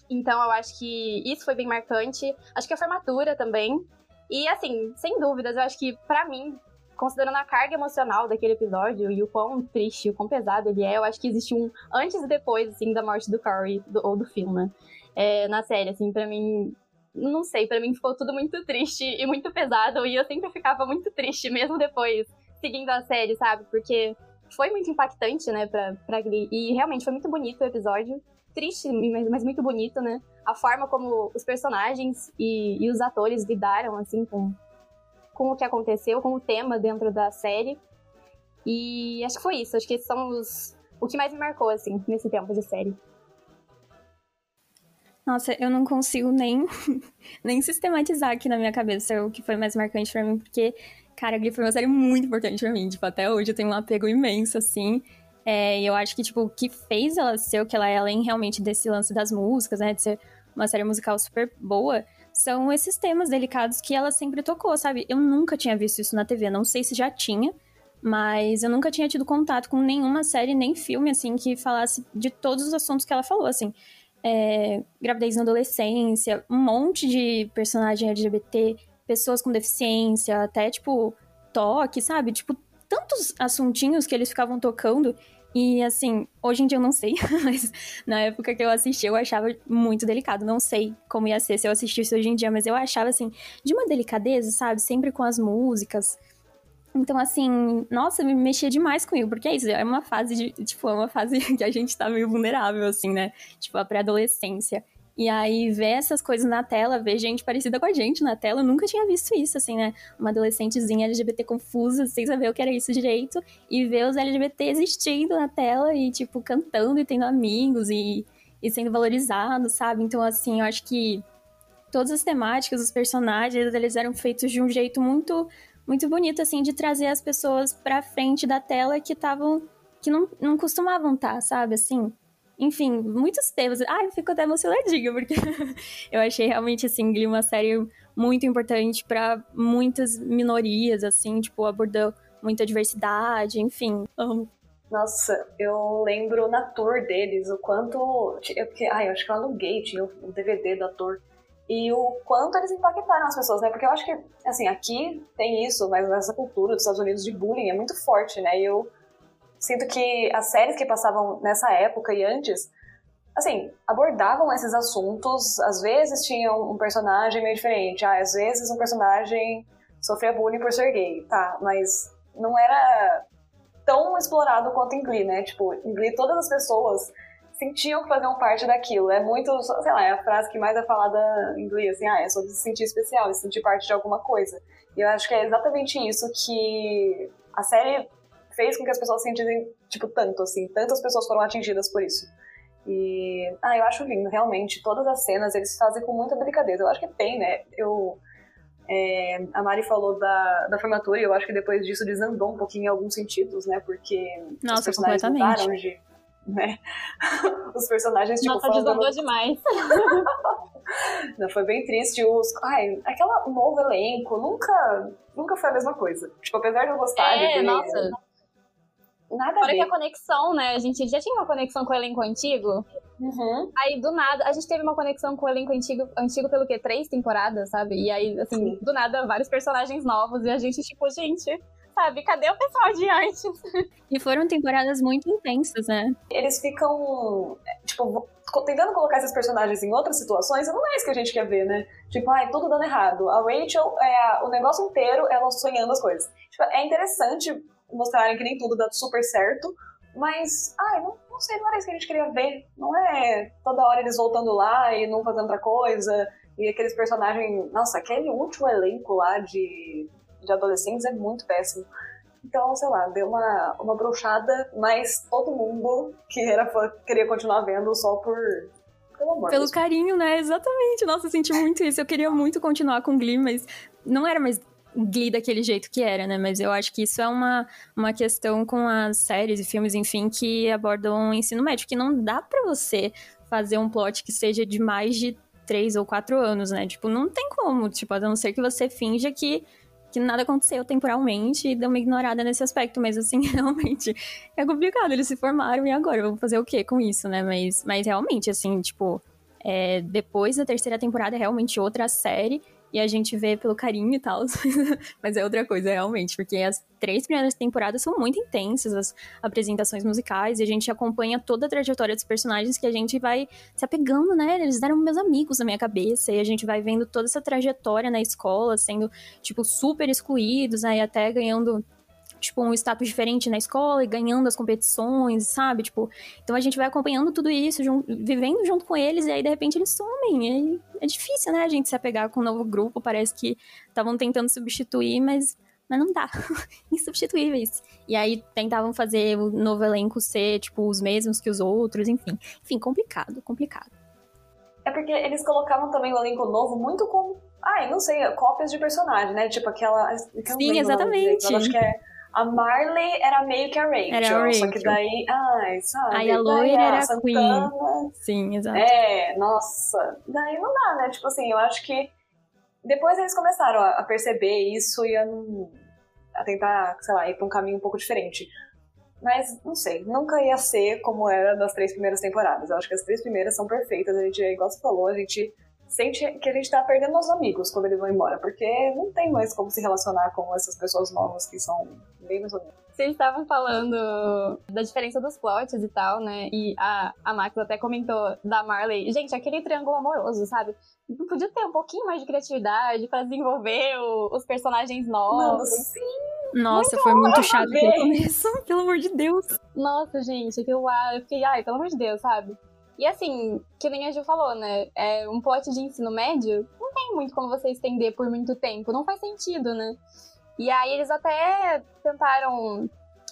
Então eu acho que isso foi bem marcante. Acho que a formatura também. E assim, sem dúvidas, eu acho que para mim, considerando a carga emocional daquele episódio e o quão triste, o quão pesado ele é, eu acho que existe um antes e depois, assim, da morte do Corey, do, ou do filme, né? É, na série, assim, para mim, não sei, para mim ficou tudo muito triste e muito pesado, e eu sempre ficava muito triste, mesmo depois, seguindo a série, sabe? Porque foi muito impactante, né, pra, pra Glee, e realmente foi muito bonito o episódio, triste, mas, muito bonito, né? A forma como os personagens e, e os atores lidaram, assim, com, com o que aconteceu, com o tema dentro da série. E acho que foi isso. Acho que são os, o que mais me marcou, assim, nesse tempo de série. Nossa, eu não consigo nem, nem sistematizar aqui na minha cabeça o que foi mais marcante para mim, porque, cara, Glee foi uma série muito importante para mim. Tipo, até hoje eu tenho um apego imenso, assim. É, e eu acho que, tipo, o que fez ela ser o que ela é, além realmente desse lance das músicas, né? De ser uma série musical super boa, são esses temas delicados que ela sempre tocou, sabe? Eu nunca tinha visto isso na TV, não sei se já tinha, mas eu nunca tinha tido contato com nenhuma série, nem filme, assim, que falasse de todos os assuntos que ela falou, assim é, gravidez na adolescência, um monte de personagem LGBT, pessoas com deficiência, até tipo toque, sabe? Tipo, tantos assuntinhos que eles ficavam tocando. E assim, hoje em dia eu não sei, mas na época que eu assisti eu achava muito delicado. Não sei como ia ser se eu assistisse hoje em dia, mas eu achava assim, de uma delicadeza, sabe? Sempre com as músicas. Então, assim, nossa, me mexia demais comigo, porque é isso, é uma fase de, tipo, é uma fase que a gente tá meio vulnerável, assim, né? Tipo, a pré-adolescência. E aí, ver essas coisas na tela, ver gente parecida com a gente na tela, eu nunca tinha visto isso, assim, né? Uma adolescentezinha LGBT confusa, sem saber o que era isso direito, e ver os LGBT existindo na tela e, tipo, cantando e tendo amigos e, e sendo valorizados, sabe? Então, assim, eu acho que todas as temáticas, os personagens, eles eram feitos de um jeito muito muito bonito, assim, de trazer as pessoas pra frente da tela que estavam. que não, não costumavam estar, tá, sabe? Assim. Enfim, muitos temas. Ai, eu fico até emocionadinha, porque eu achei realmente, assim, Glee uma série muito importante para muitas minorias, assim, tipo, abordou muita diversidade, enfim. Amo. Nossa, eu lembro na tour deles o quanto. Eu, porque, ai, eu acho que eu aluguei, tinha o DVD da tour e o quanto eles impactaram as pessoas, né? Porque eu acho que, assim, aqui tem isso, mas essa cultura dos Estados Unidos de bullying é muito forte, né? E eu sinto que as séries que passavam nessa época e antes, assim, abordavam esses assuntos, às vezes tinham um personagem meio diferente, ah, às vezes um personagem sofria bullying por ser gay, tá, mas não era tão explorado quanto em Glee, né? Tipo, em Glee todas as pessoas sentiam que faziam parte daquilo. É muito, sei lá, é a frase que mais é falada em inglês, assim, ah, é sobre se sentir especial, se sentir parte de alguma coisa. E eu acho que é exatamente isso que a série fez com que as pessoas sentissem, tipo, tanto, assim, tantas pessoas foram atingidas por isso. E, ah, eu acho lindo, realmente, todas as cenas eles fazem com muita delicadeza. Eu acho que tem, né, eu... É, a Mari falou da, da formatura e eu acho que depois disso desandou um pouquinho em alguns sentidos, né? Porque Nossa, os personagens mudaram de, né? Os personagens, tipo, Nossa, desandou demais. Não, foi bem triste. Os... Ai, aquela novo elenco nunca, nunca foi a mesma coisa. Tipo, apesar de eu gostar é, de nossa. Nada Fora que a conexão, né? A gente já tinha uma conexão com o elenco antigo. Uhum. Aí, do nada, a gente teve uma conexão com o elenco antigo, antigo pelo quê? Três temporadas, sabe? E aí, assim, Sim. do nada, vários personagens novos. E a gente, tipo, gente, sabe? Cadê o pessoal de antes? E foram temporadas muito intensas, né? Eles ficam, tipo, tentando colocar esses personagens em outras situações, não é isso que a gente quer ver, né? Tipo, ai, tudo dando errado. A Rachel, é, o negócio inteiro, ela sonhando as coisas. Tipo, é interessante mostrarem que nem tudo dá super certo, mas, ai, não, não sei, não era isso que a gente queria ver. Não é toda hora eles voltando lá e não fazendo outra coisa. E aqueles personagens. Nossa, aquele último elenco lá de de adolescentes é muito péssimo. Então, sei lá, deu uma, uma bruxada, mas todo mundo que era fã queria continuar vendo só por. Pelo amor. Pelo carinho, né? Exatamente. Nossa, eu senti muito isso. Eu queria muito continuar com Glee, mas não era mais Glee daquele jeito que era, né? Mas eu acho que isso é uma, uma questão com as séries e filmes, enfim, que abordam o ensino médio, que não dá para você fazer um plot que seja de mais de três ou quatro anos, né? Tipo, não tem como, tipo, a não ser que você finja que que nada aconteceu temporalmente e deu uma ignorada nesse aspecto, mas assim, realmente é complicado. Eles se formaram e agora? Vamos fazer o que com isso, né? Mas, mas realmente, assim, tipo, é, depois da terceira temporada é realmente outra série e a gente vê pelo carinho e tal. Mas é outra coisa, realmente, porque as três primeiras temporadas são muito intensas, as apresentações musicais, e a gente acompanha toda a trajetória dos personagens que a gente vai se apegando, né? Eles eram meus amigos na minha cabeça, e a gente vai vendo toda essa trajetória na escola, sendo, tipo, super excluídos, aí né? até ganhando tipo, um status diferente na escola e ganhando as competições, sabe? Tipo, então a gente vai acompanhando tudo isso, jun vivendo junto com eles, e aí de repente eles somem. é difícil, né, a gente se apegar com um novo grupo, parece que estavam tentando substituir, mas, mas não dá. Insubstituíveis. E aí tentavam fazer o novo elenco ser, tipo, os mesmos que os outros, enfim. Enfim, complicado, complicado. É porque eles colocavam também o elenco novo muito com ah, não sei, cópias de personagem, né? Tipo aquela. Sim, exatamente. acho que é a Marley era meio que a Rachel, era a Rachel. só que daí, ai, sabe? Aí a loira era a Queen. Sim, exato. É, nossa. Daí não dá, né? Tipo assim, eu acho que depois eles começaram a perceber isso e a, a tentar, sei lá, ir pra um caminho um pouco diferente. Mas, não sei, nunca ia ser como era das três primeiras temporadas. Eu acho que as três primeiras são perfeitas. A gente, igual você falou, a gente sente que a gente tá perdendo os amigos quando eles vão embora, porque não tem mais como se relacionar com essas pessoas novas que são bem mais ou menos. Vocês estavam falando da diferença dos plots e tal, né? E a, a Max até comentou da Marley. Gente, aquele triângulo amoroso, sabe? Não podia ter um pouquinho mais de criatividade para desenvolver o, os personagens novos. sim! Nossa, muito foi muito chato no começo, pelo amor de Deus. Nossa, gente, aquilo lá, eu fiquei, ai, pelo amor de Deus, sabe? E assim, que nem a Gil falou, né? É um plot de ensino médio não tem muito como você estender por muito tempo, não faz sentido, né? E aí eles até tentaram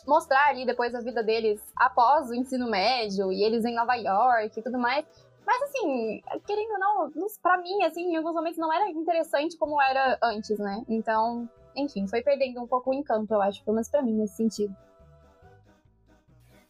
mostrar ali depois a vida deles após o ensino médio e eles em Nova York e tudo mais. Mas assim, querendo ou não, para mim, assim, em alguns momentos não era interessante como era antes, né? Então, enfim, foi perdendo um pouco o encanto, eu acho, pelo menos pra mim, nesse sentido.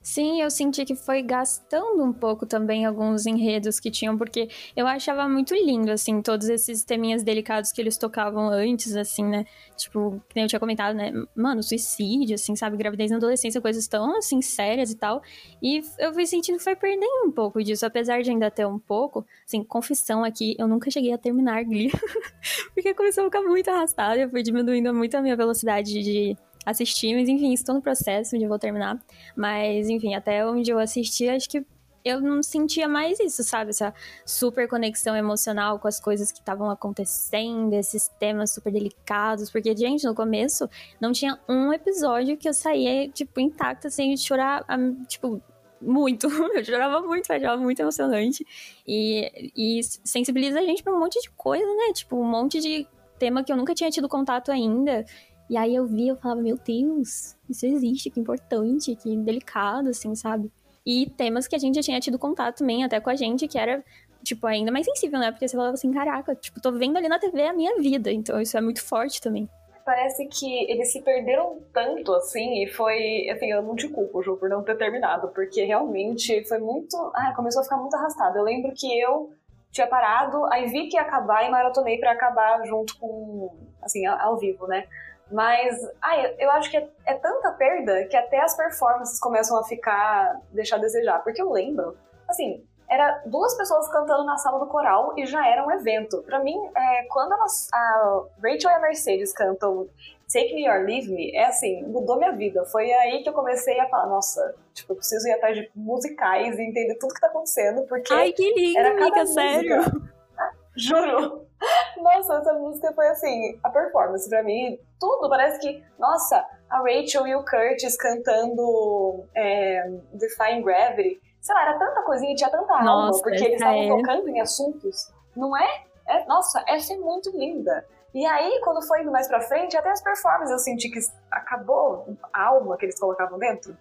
Sim, eu senti que foi gastando um pouco também alguns enredos que tinham, porque eu achava muito lindo, assim, todos esses teminhas delicados que eles tocavam antes, assim, né? Tipo, que eu tinha comentado, né? Mano, suicídio, assim, sabe? Gravidez na adolescência, coisas tão, assim, sérias e tal. E eu fui sentindo que foi perdendo um pouco disso, apesar de ainda ter um pouco. Assim, confissão aqui, eu nunca cheguei a terminar Glee, porque começou a ficar muito arrastada, eu fui diminuindo muito a minha velocidade de assistir, mas enfim, estou no processo onde eu vou terminar. Mas, enfim, até onde eu assisti, acho que eu não sentia mais isso, sabe? Essa super conexão emocional com as coisas que estavam acontecendo, esses temas super delicados. Porque, gente, no começo não tinha um episódio que eu saía, tipo, intacta, sem chorar, tipo, muito. Eu chorava muito, eu achava muito emocionante. E, e sensibiliza a gente pra um monte de coisa, né? Tipo, um monte de tema que eu nunca tinha tido contato ainda. E aí eu vi, eu falava, meu Deus, isso existe, que importante, que delicado, assim, sabe? E temas que a gente já tinha tido contato também, até com a gente, que era, tipo, ainda mais sensível, né? Porque você falava assim, caraca, tipo, tô vendo ali na TV a minha vida, então isso é muito forte também. Parece que eles se perderam tanto, assim, e foi, assim, eu não te culpo, Ju, por não ter terminado, porque realmente foi muito, ah, começou a ficar muito arrastado. Eu lembro que eu tinha parado, aí vi que ia acabar e maratonei para acabar junto com, assim, ao vivo, né? Mas, ai, eu acho que é, é, tanta perda que até as performances começam a ficar. deixar a desejar. Porque eu lembro, assim, era duas pessoas cantando na sala do coral e já era um evento. Para mim, é, quando elas, a Rachel e a Mercedes cantam Take Me or Leave Me, é assim, mudou minha vida. Foi aí que eu comecei a falar, nossa, tipo, eu preciso ir atrás de musicais e entender tudo que tá acontecendo, porque. Ai, que lindo, era cada amiga, sério. Juro. Nossa, essa música foi assim, a performance pra mim, tudo parece que, nossa, a Rachel e o Curtis cantando é, Defying Gravity, sei lá, era tanta coisinha, tinha tanta alma, Nossa, porque eles estavam é. tocando em assuntos, não é? é? Nossa, essa é muito linda. E aí, quando foi indo mais pra frente, até as performances eu senti que acabou a alma que eles colocavam dentro.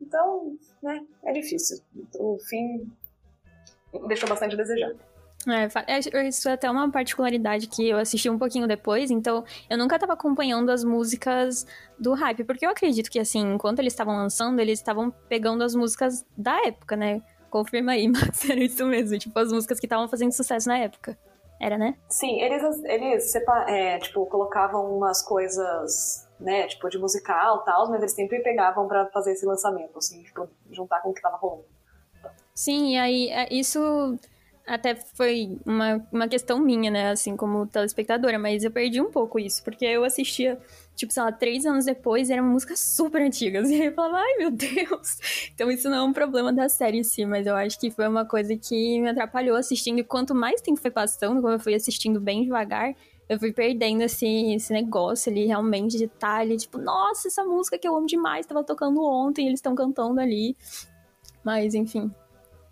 Então, né, é difícil. O fim deixou bastante a desejar. É, isso é até uma particularidade que eu assisti um pouquinho depois, então eu nunca tava acompanhando as músicas do hype, porque eu acredito que, assim, enquanto eles estavam lançando, eles estavam pegando as músicas da época, né? Confirma aí, mas era isso mesmo, tipo, as músicas que estavam fazendo sucesso na época. Era, né? Sim, eles, eles é, tipo, colocavam umas coisas, né, tipo, de musical e tal, mas eles sempre pegavam pra fazer esse lançamento, assim, tipo, juntar com o que tava rolando. Sim, e aí é, isso até foi uma, uma questão minha, né? Assim, como telespectadora, mas eu perdi um pouco isso, porque eu assistia, tipo, sei lá, três anos depois, e eram músicas super antigas. E aí eu falava, ai meu Deus! Então isso não é um problema da série em si, mas eu acho que foi uma coisa que me atrapalhou assistindo. E quanto mais tempo foi passando, como eu fui assistindo bem devagar, eu fui perdendo esse, esse negócio ali, realmente, de estar ali, tipo, nossa, essa música que eu amo demais, tava tocando ontem, eles estão cantando ali. Mas, enfim,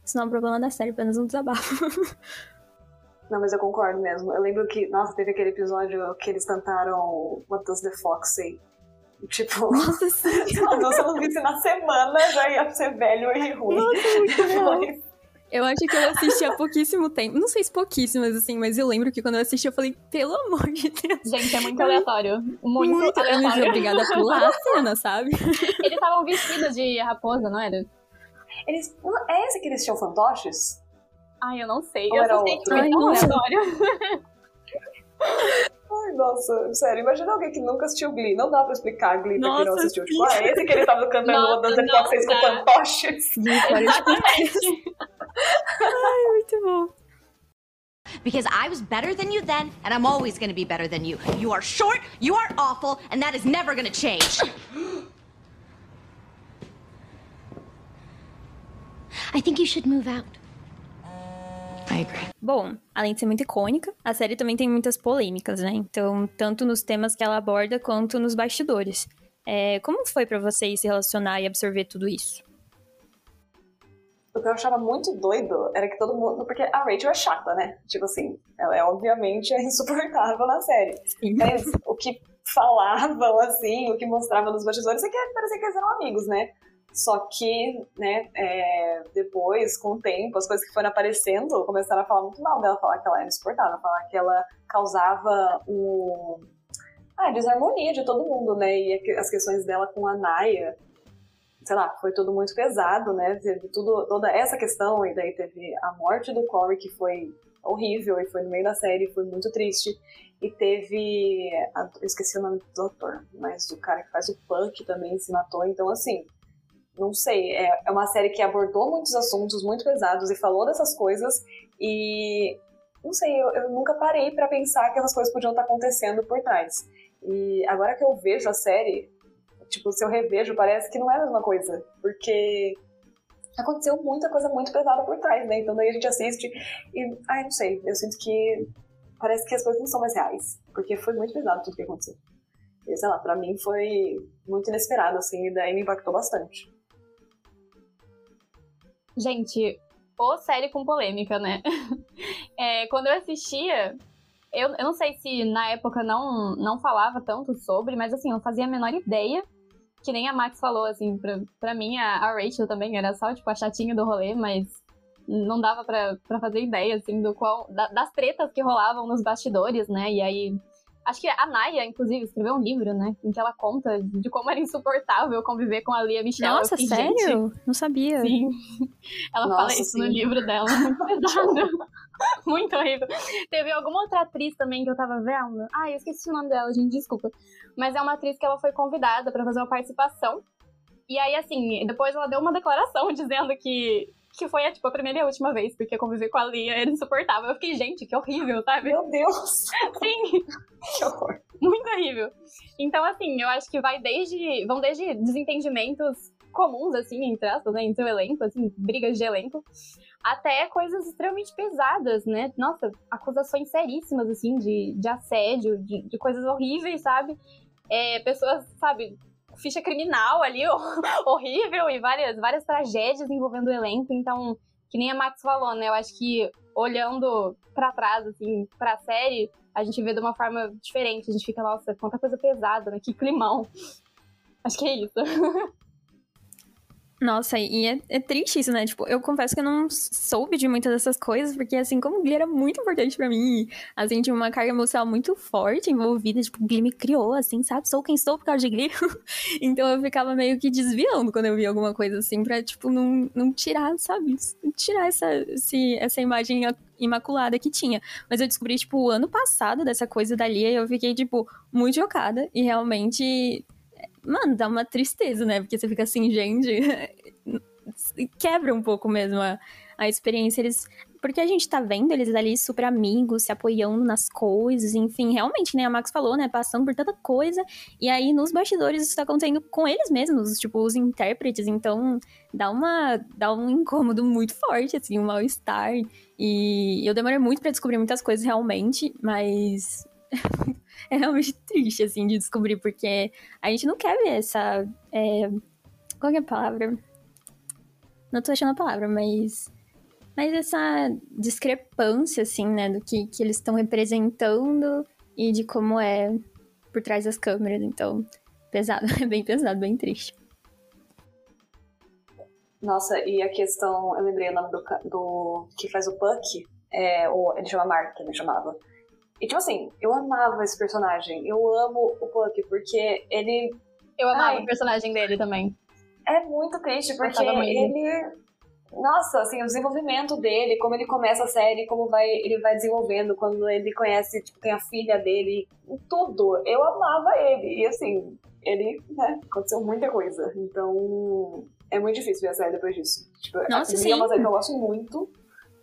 isso não é um problema da série, apenas um desabafo. Não, mas eu concordo mesmo. Eu lembro que, nossa, teve aquele episódio que eles cantaram What Does the Fox Say? Tipo, Nossa, sim. se eu não visse na semana, já ia ser velho e ruim. Nossa, muito bom. Mas- Eu acho que eu assisti há pouquíssimo tempo. Não sei se pouquíssimas, assim, mas eu lembro que quando eu assisti, eu falei, pelo amor de Deus. Gente, é muito aleatório. Muito, Muito, eu me vi aleatório. obrigada a pular a cena, sabe? Eles estavam vestidos de raposa, não era? Eles, é esse que eles tinham fantoches? Ai, eu não sei. Ou eu era só sei que outro? foi Ai, tão nossa. aleatório. Ai, nossa, sério, imagina alguém que nunca assistiu Glee. Não dá pra explicar Glee pra quem não assistiu. sim. Tipo, ah, esse que ele tava cantando Nossa, What Does the não Fox Say com fantoches. Ai, muito bom. Because I was better than you then, and I'm always gonna be better than you. You are short, you are awful, and that is never gonna change. I think you should move out. I agree. Bom, além de ser muito icônica, a série também tem muitas polêmicas, né? Então, tanto nos temas que ela aborda, quanto nos bastidores. É, como foi pra vocês se relacionar e absorver tudo isso? O que eu achava muito doido era que todo mundo. Porque a Rachel é chata, né? Tipo assim, ela é obviamente insuportável na série. Sim. Mas o que falavam, assim, o que mostravam nos bastidores é que parecia que eles eram amigos, né? Só que, né, é, depois, com o tempo, as coisas que foram aparecendo começaram a falar muito mal dela, falar que ela era insuportável, falar que ela causava um. Ah, desarmonia de todo mundo, né? E as questões dela com a Naya, sei lá, foi tudo muito pesado, né? Teve tudo, toda essa questão, e daí teve a morte do Corey, que foi horrível, e foi no meio da série, foi muito triste. E teve. eu esqueci o nome do doutor, mas o cara que faz o punk também se matou, então assim. Não sei, é, é uma série que abordou muitos assuntos muito pesados e falou dessas coisas, e não sei, eu, eu nunca parei pra pensar que essas coisas podiam estar acontecendo por trás. E agora que eu vejo a série, tipo, se eu revejo, parece que não é a mesma coisa. Porque aconteceu muita coisa muito pesada por trás, né? Então daí a gente assiste e, ai, não sei, eu sinto que parece que as coisas não são mais reais. Porque foi muito pesado tudo que aconteceu. E, sei lá, pra mim foi muito inesperado, assim, e daí me impactou bastante. Gente, ô série com polêmica, né? É, quando eu assistia, eu, eu não sei se na época não, não falava tanto sobre, mas assim, eu fazia a menor ideia. Que nem a Max falou, assim, pra, pra mim, a, a Rachel também era só, tipo, a chatinha do rolê, mas não dava pra, pra fazer ideia, assim, do qual, da- das tretas que rolavam nos bastidores, né? E aí, acho que a Naya, inclusive, escreveu um livro, né? Em que ela conta de como era insuportável conviver com a Lia Michelle. Nossa, fiquei, gente, sério? Não sabia. Sim. Ela Nossa, fala isso no sim. livro dela, muito pesado. muito horrível. Teve alguma outra atriz também que eu tava vendo. Ah, eu esqueci o nome dela, gente, desculpa. Mas é uma atriz que ela foi convidada pra fazer uma participação. E aí, assim, depois ela deu uma declaração dizendo que, que foi tipo, a primeira e a última vez, porque conviver com a Lia era insuportável. Eu fiquei, gente, que horrível, sabe? Meu Deus! Sim. Que horror. Muito horrível. Então, assim, eu acho que vai desde. Vão desde desentendimentos comuns, assim, entre aspas, né? Entre o elenco, assim, brigas de elenco, até coisas extremamente pesadas, né? Nossa, acusações seríssimas, assim, de, de assédio, de, de coisas horríveis, sabe? É, pessoas, sabe, ficha criminal ali, horrível, e várias, várias tragédias envolvendo o elenco. Então, que nem a Max falou, né? Eu acho que olhando pra trás, assim, pra série, a gente vê de uma forma diferente. A gente fica, nossa, quanta coisa pesada, né? Que climão. Acho que é isso. Nossa, e é, é, triste isso, né? Tipo, eu confesso que eu não soube de muitas dessas coisas, porque, assim, como o Glee era muito importante para mim, assim, tinha uma carga emocional muito forte envolvida, tipo, o Glee me criou, assim, sabe? Sou quem sou por causa de Glee. então eu ficava meio que desviando quando eu via alguma coisa assim, pra, tipo, não, não tirar, sabe? Tirar essa, esse, essa imagem imaculada que tinha. Mas eu descobri, tipo, o ano passado dessa coisa dali, e eu fiquei, tipo, muito chocada, e realmente mano, dá uma tristeza, né? Porque você fica assim, gente. quebra um pouco mesmo a, a experiência. Eles. Porque a gente tá vendo eles ali super amigos, se apoiando nas coisas, enfim, realmente, né? A Max falou, né? Passando por tanta coisa. E aí, nos bastidores, isso tá acontecendo com eles mesmos, tipo, os intérpretes. Então, dá uma. dá um incômodo muito forte, assim, um mal-estar. E eu demorei muito para descobrir muitas coisas realmente, mas é realmente triste, assim, de descobrir, porque a gente não quer ver essa. É... Qual é a palavra? Não tô achando a palavra, mas. Mas essa discrepância, assim, né, do que, que eles estão representando e de como é por trás das câmeras. Então, pesado, é bem pesado, bem triste. Nossa, e a questão, eu lembrei o nome do, do que faz o Puck, é, o, ele chama Mark, ele chamava. E tipo assim, eu amava esse personagem. Eu amo o Puck, porque ele. Eu amava Ai, o personagem dele também. É muito triste, porque ele. Nossa, assim, o desenvolvimento dele, como ele começa a série, como vai, ele vai desenvolvendo, quando ele conhece, tipo, tem a filha dele, tudo. Eu amava ele. E assim, ele, né, aconteceu muita coisa. Então, é muito difícil ver a série depois disso. Tipo, Nossa, sim. é uma série que eu gosto muito,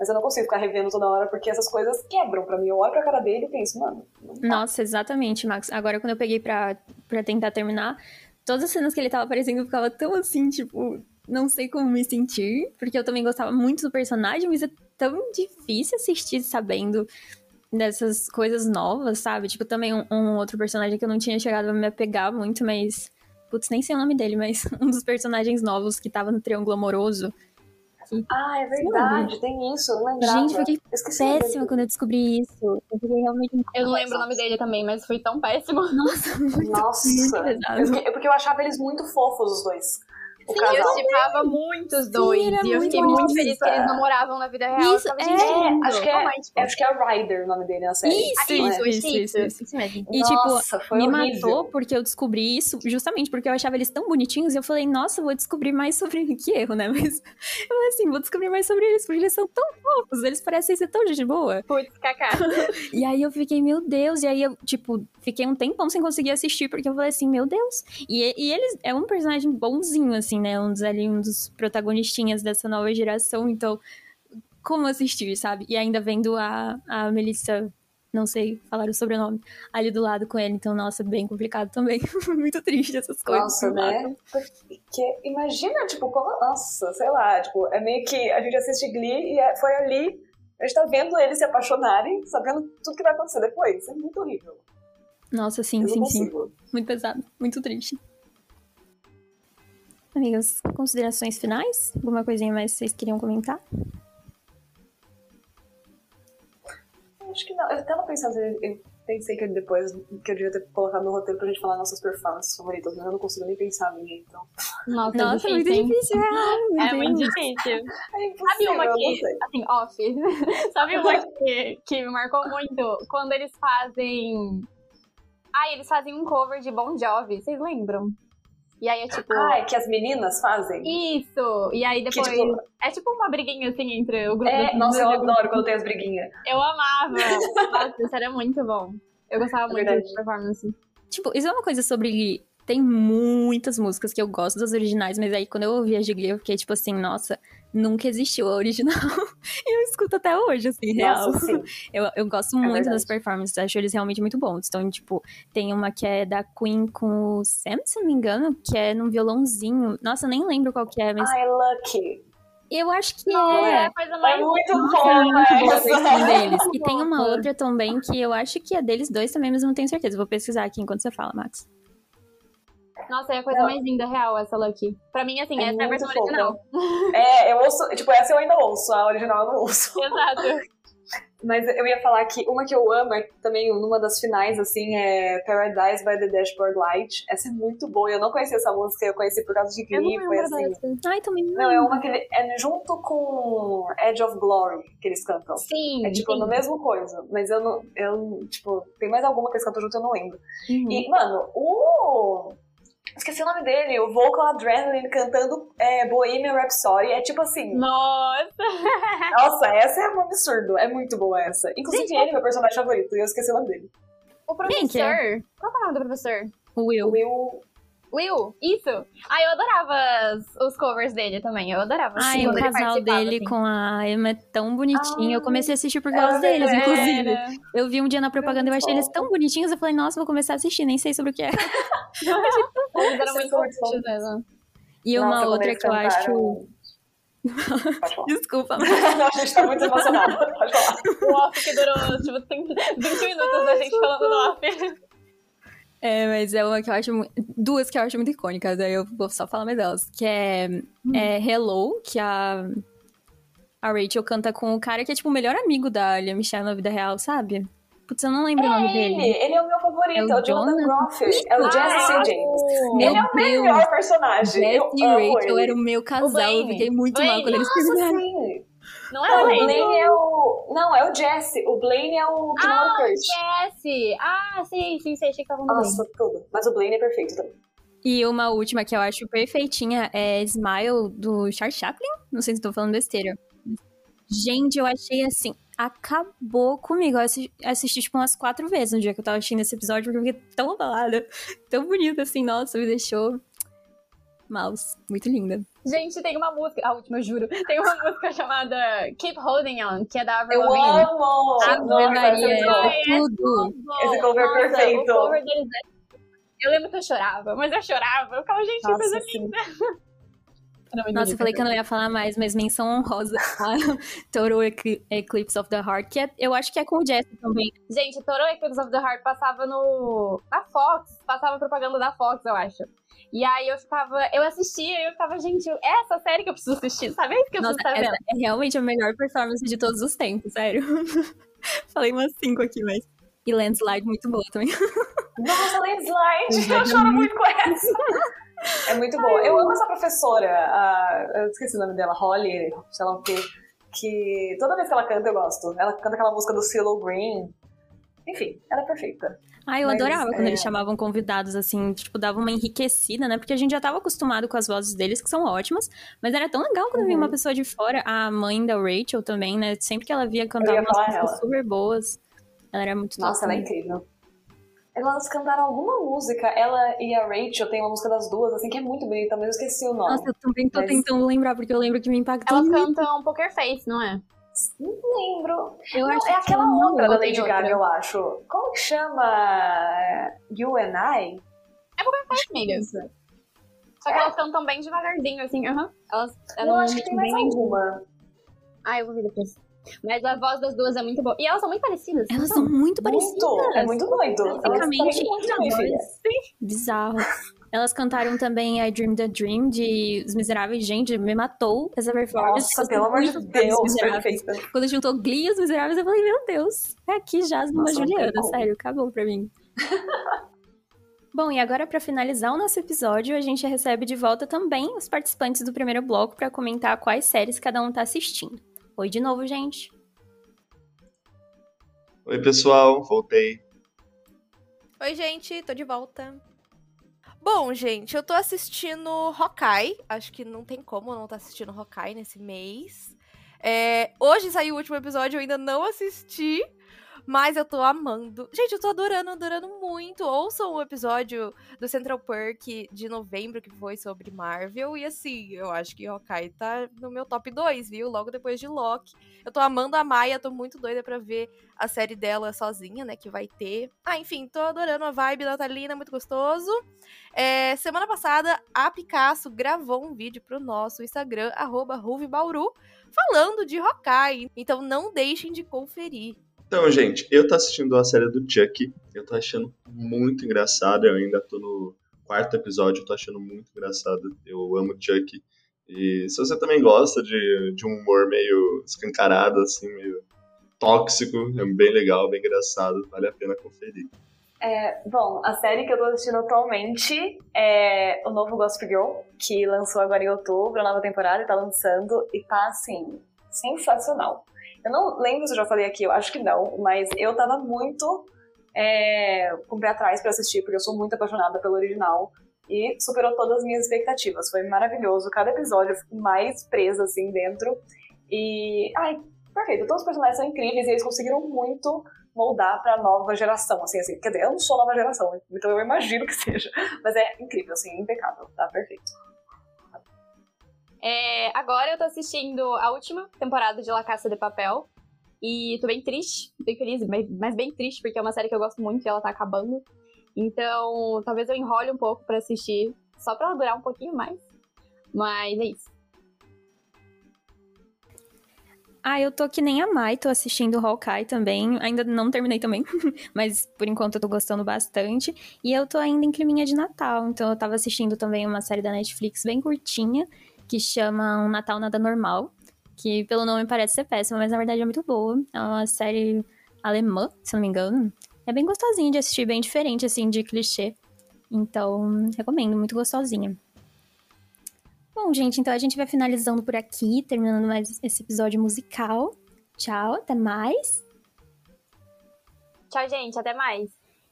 mas eu não consigo ficar revendo toda hora porque essas coisas quebram pra mim. Eu olho pra cara dele e penso, mano. Nossa, exatamente, Max. Agora, quando eu peguei pra, pra tentar terminar, todas as cenas que ele tava aparecendo eu ficava tão assim, tipo, não sei como me sentir, porque eu também gostava muito do personagem, mas é tão difícil assistir sabendo dessas coisas novas, sabe? Tipo, também um, um outro personagem que eu não tinha chegado a me apegar muito, mas. Putz, nem sei o nome dele, mas um dos personagens novos que tava no Triângulo Amoroso aqui. Ah, é verdade, tem isso, eu não lembrava. Gente, eu fiquei péssima quando eu descobri isso. Eu fiquei realmente Eu não lembro o nome dele também, mas foi tão péssimo. Nossa, muito, Nossa. muito pesado. Porque, porque eu achava eles muito fofos, os dois. Sim, eu chipava muito os dois. Sim, e eu fiquei muito, muito feliz que eles namoravam na vida real. Isso, é, é, acho que é, acho que é Ryder o nome dele na série. Isso, isso, isso, isso, isso, isso mesmo. E nossa, tipo, me horrível. matou porque eu descobri isso justamente porque eu achava eles tão bonitinhos e eu falei, nossa, vou descobrir mais sobre que erro, né? Mas eu falei assim, vou descobrir mais sobre eles, porque eles são tão fofos, eles parecem ser tão gente boa. Putz, cacá. e aí eu fiquei, meu Deus, e aí eu, tipo, fiquei um tempão sem conseguir assistir, porque eu falei assim, meu Deus. E, e eles, é um personagem bonzinho, assim, né? Um dos ali, um dos protagonistinhas dessa nova geração, então, como assistir, sabe? E ainda vendo a, a Melissa, não sei falar o sobrenome, ali do lado com ele, então, nossa, bem complicado também. Muito triste essas coisas. Nossa, né? Porque imagina, tipo, como, nossa, sei lá, tipo, é meio que a gente assiste Glee e é, foi ali, a gente tá vendo eles se apaixonarem, sabendo tudo que vai acontecer depois. É muito horrível. Nossa, sim, Eu sim, sim. Muito pesado, muito triste. Amigas, considerações finais? Alguma coisinha mais que vocês queriam comentar? Acho que não. Eu tava pensando, eu pensei que depois que eu devia ter colocado no roteiro pra gente falar nossas performances favoritas, mas eu não consigo nem pensar em ninguém, então. Nossa, Nossa, é muito difícil, hein? difícil, é, É muito difícil. É impossível, Sabe uma que, assim, off, sabe uma que, que me marcou muito? Quando eles fazem... Ah, eles fazem um cover de Bon Jovi, vocês lembram? E aí é tipo... Ah, é que as meninas fazem? Isso! E aí depois... tipo, É tipo uma briguinha, assim, entre o grupo É, das nossa, eu adoro quando tem as briguinhas. Eu amava! Nossa, isso era muito bom. Eu gostava muito verdade. de performance. Tipo, isso é uma coisa sobre Glee. Tem muitas músicas que eu gosto das originais, mas aí quando eu ouvi a de Glee, eu fiquei tipo assim, nossa, nunca existiu a original. e eu escuto até hoje, assim, real. Nossa. Eu, eu gosto muito verdade. das performances, acho eles realmente muito bons. Então, tipo, tem uma que é da Queen com o Sam, se não me engano, que é num violãozinho. Nossa, eu nem lembro qual que é, mas Ai, Lucky. eu acho que Não, é. é a coisa mais... É muito é boa versão deles. E tem uma outra também que eu acho que é deles dois também, mas eu não tenho certeza. Vou pesquisar aqui enquanto você fala, Max. Nossa, é a coisa Não. mais linda, real, essa Lucky. Pra mim, assim, É essa é a muito versão fofa. original. É, eu ouço, tipo, essa eu ainda ouço, a original eu não ouço. Exato. Mas eu ia falar que uma que eu amo é também numa das finais, assim, é Paradise by the Dashboard Light. Essa é muito boa. Eu não conhecia essa música, eu conheci por causa de Glee. Foi assim. Ai, também não. Não, é uma que ele- é junto com Edge of Glory que eles cantam. Sim. É tipo sim. no mesmo coisa. Mas eu não. Eu, tipo, tem mais alguma que eles cantam junto, eu não lembro. Uhum. E, mano, o. Esqueci o nome dele, o Vocal Adrenaline cantando é, Bohemian Rhapsody. É tipo assim. Nossa! Nossa, essa é um absurdo. É muito boa essa. Inclusive, ele é meu personagem favorito, e eu esqueci o nome dele. O é? professor. Qual é o nome do professor? O Will. Will. Will, isso. Ah, eu adorava os, os covers dele também. Eu adorava. Ai, assim, o casal dele assim. com a Emma é tão bonitinho. eu comecei a assistir por causa deles, verdade. inclusive. Eu vi um dia na propaganda e eu achei eles tão bonitinhos. Eu falei, nossa, vou começar a assistir, nem sei sobre o que é. Eles eram muito bonitos mesmo. E Nossa, uma outra que eu acho. Desculpa, mas. Não, a gente tá muito emocionado. Pode falar. O off que durou, tipo, tem 20 minutos da gente falando no off. É, mas é uma que eu acho. Duas que eu acho muito icônicas, aí eu vou só falar mais delas. Que é, é Hello, que a. A Rachel canta com o cara que é, tipo, o melhor amigo da Lia Michelle na vida real, sabe? Putz, eu não lembro o nome É ele, dele. ele é o meu favorito, É o é o Jonathan? Groff. É o Jesse Ah, James. Meu ele é o Deus. melhor personagem. Jess eu e Rachel ele. era o meu casal. Eu Blaine. fiquei muito mal quando eles terminaram. sim. Não é Não, o o Blaine? Blaine é o... Não, é o Jesse. O Blaine é o que o Ah, Kurt. Jesse! Ah, sim, sim, sei, achei que tava no. Nossa, tudo. Mas o Blaine é perfeito também. E uma última que eu acho perfeitinha é Smile, do Charles Chaplin. Não sei se tô falando besteira. Gente, eu achei assim, acabou comigo. Eu assisti, assisti, tipo, umas quatro vezes no dia que eu tava assistindo esse episódio, porque eu fiquei tão abalada, tão bonita assim, nossa, me deixou mouse. Muito linda. Gente, tem uma música, a última, eu juro. Tem uma música chamada Keep Holding On, que é da Avril Eu Lavigne. amo! Ave Maria, esse é é tudo. Esse cover Nossa, perfeito. O cover deles é... Eu lembro que eu chorava, mas eu chorava. Eu ficava, gente, Nossa, coisa linda. Nossa, eu falei que eu não ia falar mais, mas menção honrosa a Total Ecl- Eclipse of the Heart, que é- eu acho que é com o Jesse também. Gente, Total Eclipse of the Heart passava no... Na Fox. Passava propaganda da Fox, eu acho. E aí eu ficava... Eu assistia e eu ficava, gente, é essa série que eu preciso assistir, sabe? É que eu Nossa, preciso estar essa vendo. é realmente a melhor performance de todos os tempos, sério. Falei umas cinco aqui, mas. E Landslide muito boa também. Nossa, Landslide! Landslide Eu é choro muito com essa. É muito boa. Eu amo essa professora. a- eu esqueci o nome dela, Holly, sei lá o quê. Que toda vez que ela canta, eu gosto. Ela canta aquela música do CeeLo Green. Enfim, ela é perfeita. Ah, eu Mas, adorava quando é. eles chamavam convidados, assim, tipo, dava uma enriquecida, né? Porque a gente já tava acostumado com as vozes deles, que são ótimas. Mas era tão legal quando vinha Uhum. uma pessoa de fora, a mãe da Rachel também, né? Sempre que ela via cantava umas músicas ela. super boas. Ela era muito Nossa, ela é também. incrível. Elas cantaram alguma música, ela e a Rachel tem uma música das duas, assim, que é muito bonita, mas eu esqueci o nome. Nossa, eu também tô Mas- tentando lembrar, porque eu lembro que me impactou Elas muito. cantam Poker Face, não é? Não lembro. Eu Não, acho é que aquela não, outra da Lady outra? Gaga, eu acho. Como que chama? You and I? É Poker Face, amiga. Só que elas cantam bem devagarzinho, assim, aham. Elas é Eu acho que tem mais alguma. Ah, eu vou ver depois. Mas a voz das duas é muito boa. E elas são muito parecidas. Elas são muito parecidas. Muito, é muito doido. Basicamente. Bizarro. Elas cantaram também I Dream the Dream de Os Miseráveis. Gente, me matou essa performance. Nossa, pelo amor de Deus, perfeita. Quando juntou Glee e Os Miseráveis, eu falei, meu Deus, é aqui já uma Juliana, sério, acabou pra mim. Bom, e agora pra finalizar o nosso episódio, a gente recebe de volta também os participantes do primeiro bloco pra comentar quais séries cada um tá assistindo. Oi de novo, gente. Oi, pessoal, voltei. Oi, gente, tô de volta. Bom, gente, eu tô assistindo Hawkeye. Acho que não tem como eu não estar assistindo Hawkeye nesse mês. É, hoje saiu o último episódio, eu ainda não assisti. Mas eu tô amando. Gente, eu tô adorando, adorando muito. Ouçam o episódio do Central Perk de novembro, que foi sobre Marvel. E assim, eu acho que Hawkeye tá no meu top 2, viu? Logo depois de Loki. Eu tô amando a Maia, tô muito doida pra ver a série dela sozinha, né? Que vai ter. Ah, enfim, tô adorando a vibe natalina, muito gostoso. É, semana passada, a Picasso gravou um vídeo pro nosso Instagram, arroba Ruvibauru, falando de Hawkeye. Então não deixem de conferir. Então, gente, eu tô assistindo a série do Chuck. Eu tô achando muito engraçado. Eu ainda tô no quarto episódio, eu tô achando muito engraçado. Eu amo Chuck. E se você também gosta de, de um humor meio escancarado, assim, meio tóxico, é bem legal, bem engraçado, vale a pena conferir. É, bom, a série que eu tô assistindo atualmente é o novo Gossip Girl, que lançou agora em outubro, a nova temporada, e tá lançando, e tá, assim, sensacional. Eu não lembro se eu já falei aqui, eu acho que não, mas eu tava muito é, com o pé atrás pra assistir, porque eu sou muito apaixonada pelo original, e superou todas as minhas expectativas. Foi maravilhoso, cada episódio eu fico mais presa, assim, dentro, e... Ai, perfeito, todos os personagens são incríveis, e eles conseguiram muito moldar para nova geração, assim, assim. Quer dizer, eu não sou nova geração, então eu imagino que seja. Mas é incrível, assim, impecável, tá perfeito. É, agora eu tô assistindo a última temporada de La Caça de Papel. E tô bem triste, bem feliz, mas bem triste, porque é uma série que eu gosto muito e ela tá acabando. Então, talvez eu enrole um pouco para assistir, só pra durar um pouquinho mais. Mas é isso. Ah, eu tô que nem a Mai, tô assistindo Hawkeye também. Ainda não terminei também, mas por enquanto eu tô gostando bastante. E eu tô ainda em climinha de Natal, então eu tava assistindo também uma série da Netflix bem curtinha, que chama Um Natal Nada Normal, que pelo nome parece ser péssima, mas na verdade é muito boa. É uma série alemã, se não me engano. É bem gostosinha de assistir, bem diferente, assim, de clichê. Então, recomendo, muito gostosinha. Bom, gente, então a gente vai finalizando por aqui, terminando mais esse episódio musical. Tchau, até mais. Tchau, gente, até mais.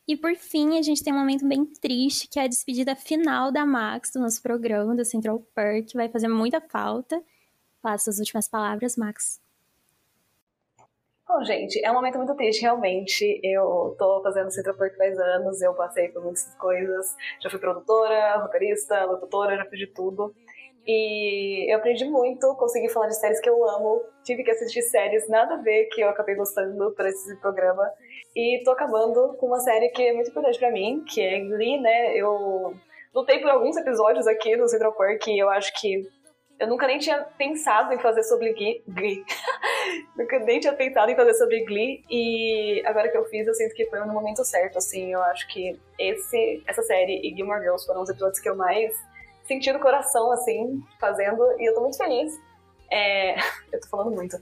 E por fim, a gente tem um momento bem triste, que é a despedida final da Max do nosso programa, do Central Perk, vai fazer muita falta. Faça as últimas palavras, Max. Bom, gente, é um momento muito triste, realmente. Eu tô fazendo Central Perk faz anos, eu passei por muitas coisas. Já fui produtora, roteirista, locutora, já fiz de tudo. E eu aprendi muito, consegui falar de séries que eu amo. Tive que assistir séries nada a ver que eu acabei gostando para esse programa. E tô acabando com uma série que é muito importante para mim, que é Glee, né? Eu lutei por alguns episódios aqui no Central Park e eu acho que eu nunca nem tinha pensado em fazer sobre Glee. Glee. nunca nem tinha pensado em fazer sobre Glee. E agora que eu fiz, eu sinto que foi no momento certo, assim. Eu acho que esse, essa série e Gilmore Girls foram os episódios que eu mais senti no coração, assim, fazendo, e eu tô muito feliz. É... eu tô falando muito.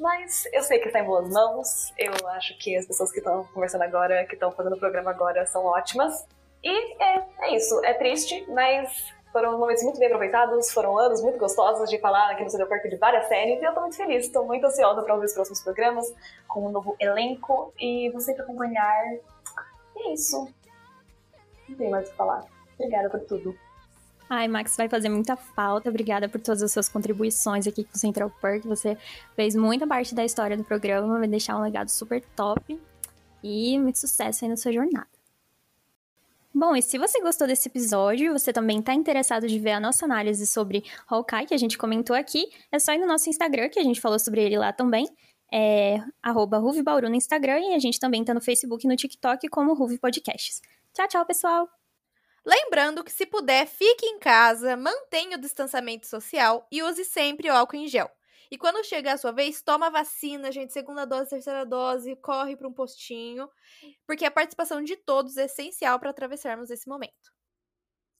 Mas eu sei que está em boas mãos. Eu acho que as pessoas que estão conversando agora, que estão fazendo o programa agora, são ótimas. E é, é isso. É triste, mas foram momentos muito bem aproveitados, foram anos muito gostosos de falar aqui no Centro Parque de várias séries, e eu tô muito feliz, tô muito ansiosa para ouvir os próximos programas, com um novo elenco, e você para acompanhar. E é isso. Não tem mais o que falar. Obrigada por tudo. Ai, Max, vai fazer muita falta. Obrigada por todas as suas contribuições aqui com o Central Park. Você fez muita parte da história do programa, vai deixar um legado super top. E muito sucesso aí na sua jornada. Bom, e se você gostou desse episódio, você também está interessado de ver a nossa análise sobre Hawkeye, que a gente comentou aqui, é só ir no nosso Instagram, que a gente falou sobre ele lá também. É arroba no Instagram e a gente também tá no Facebook e no TikTok como Ruve Podcasts. Tchau, tchau, pessoal! Lembrando que, se puder, fique em casa, mantenha o distanciamento social e use sempre o álcool em gel. E quando chegar a sua vez, toma vacina, gente, segunda dose, terceira dose, corre para um postinho, porque a participação de todos é essencial para atravessarmos esse momento.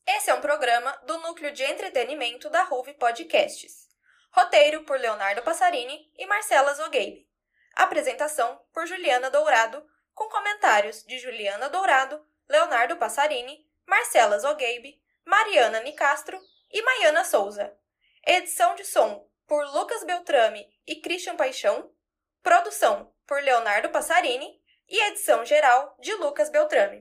Esse é um programa do Núcleo de Entretenimento da Ruve Podcasts. Roteiro por Leonardo Passarini e Marcela Zogueibe. Apresentação por Juliana Dourado, com comentários de Juliana Dourado, Leonardo Passarini Marcela Zogueibe, Mariana Nicastro e Maiana Souza. Edição de som por Lucas Beltrame e Christian Paixão. Produção por Leonardo Passarini e edição geral de Lucas Beltrame.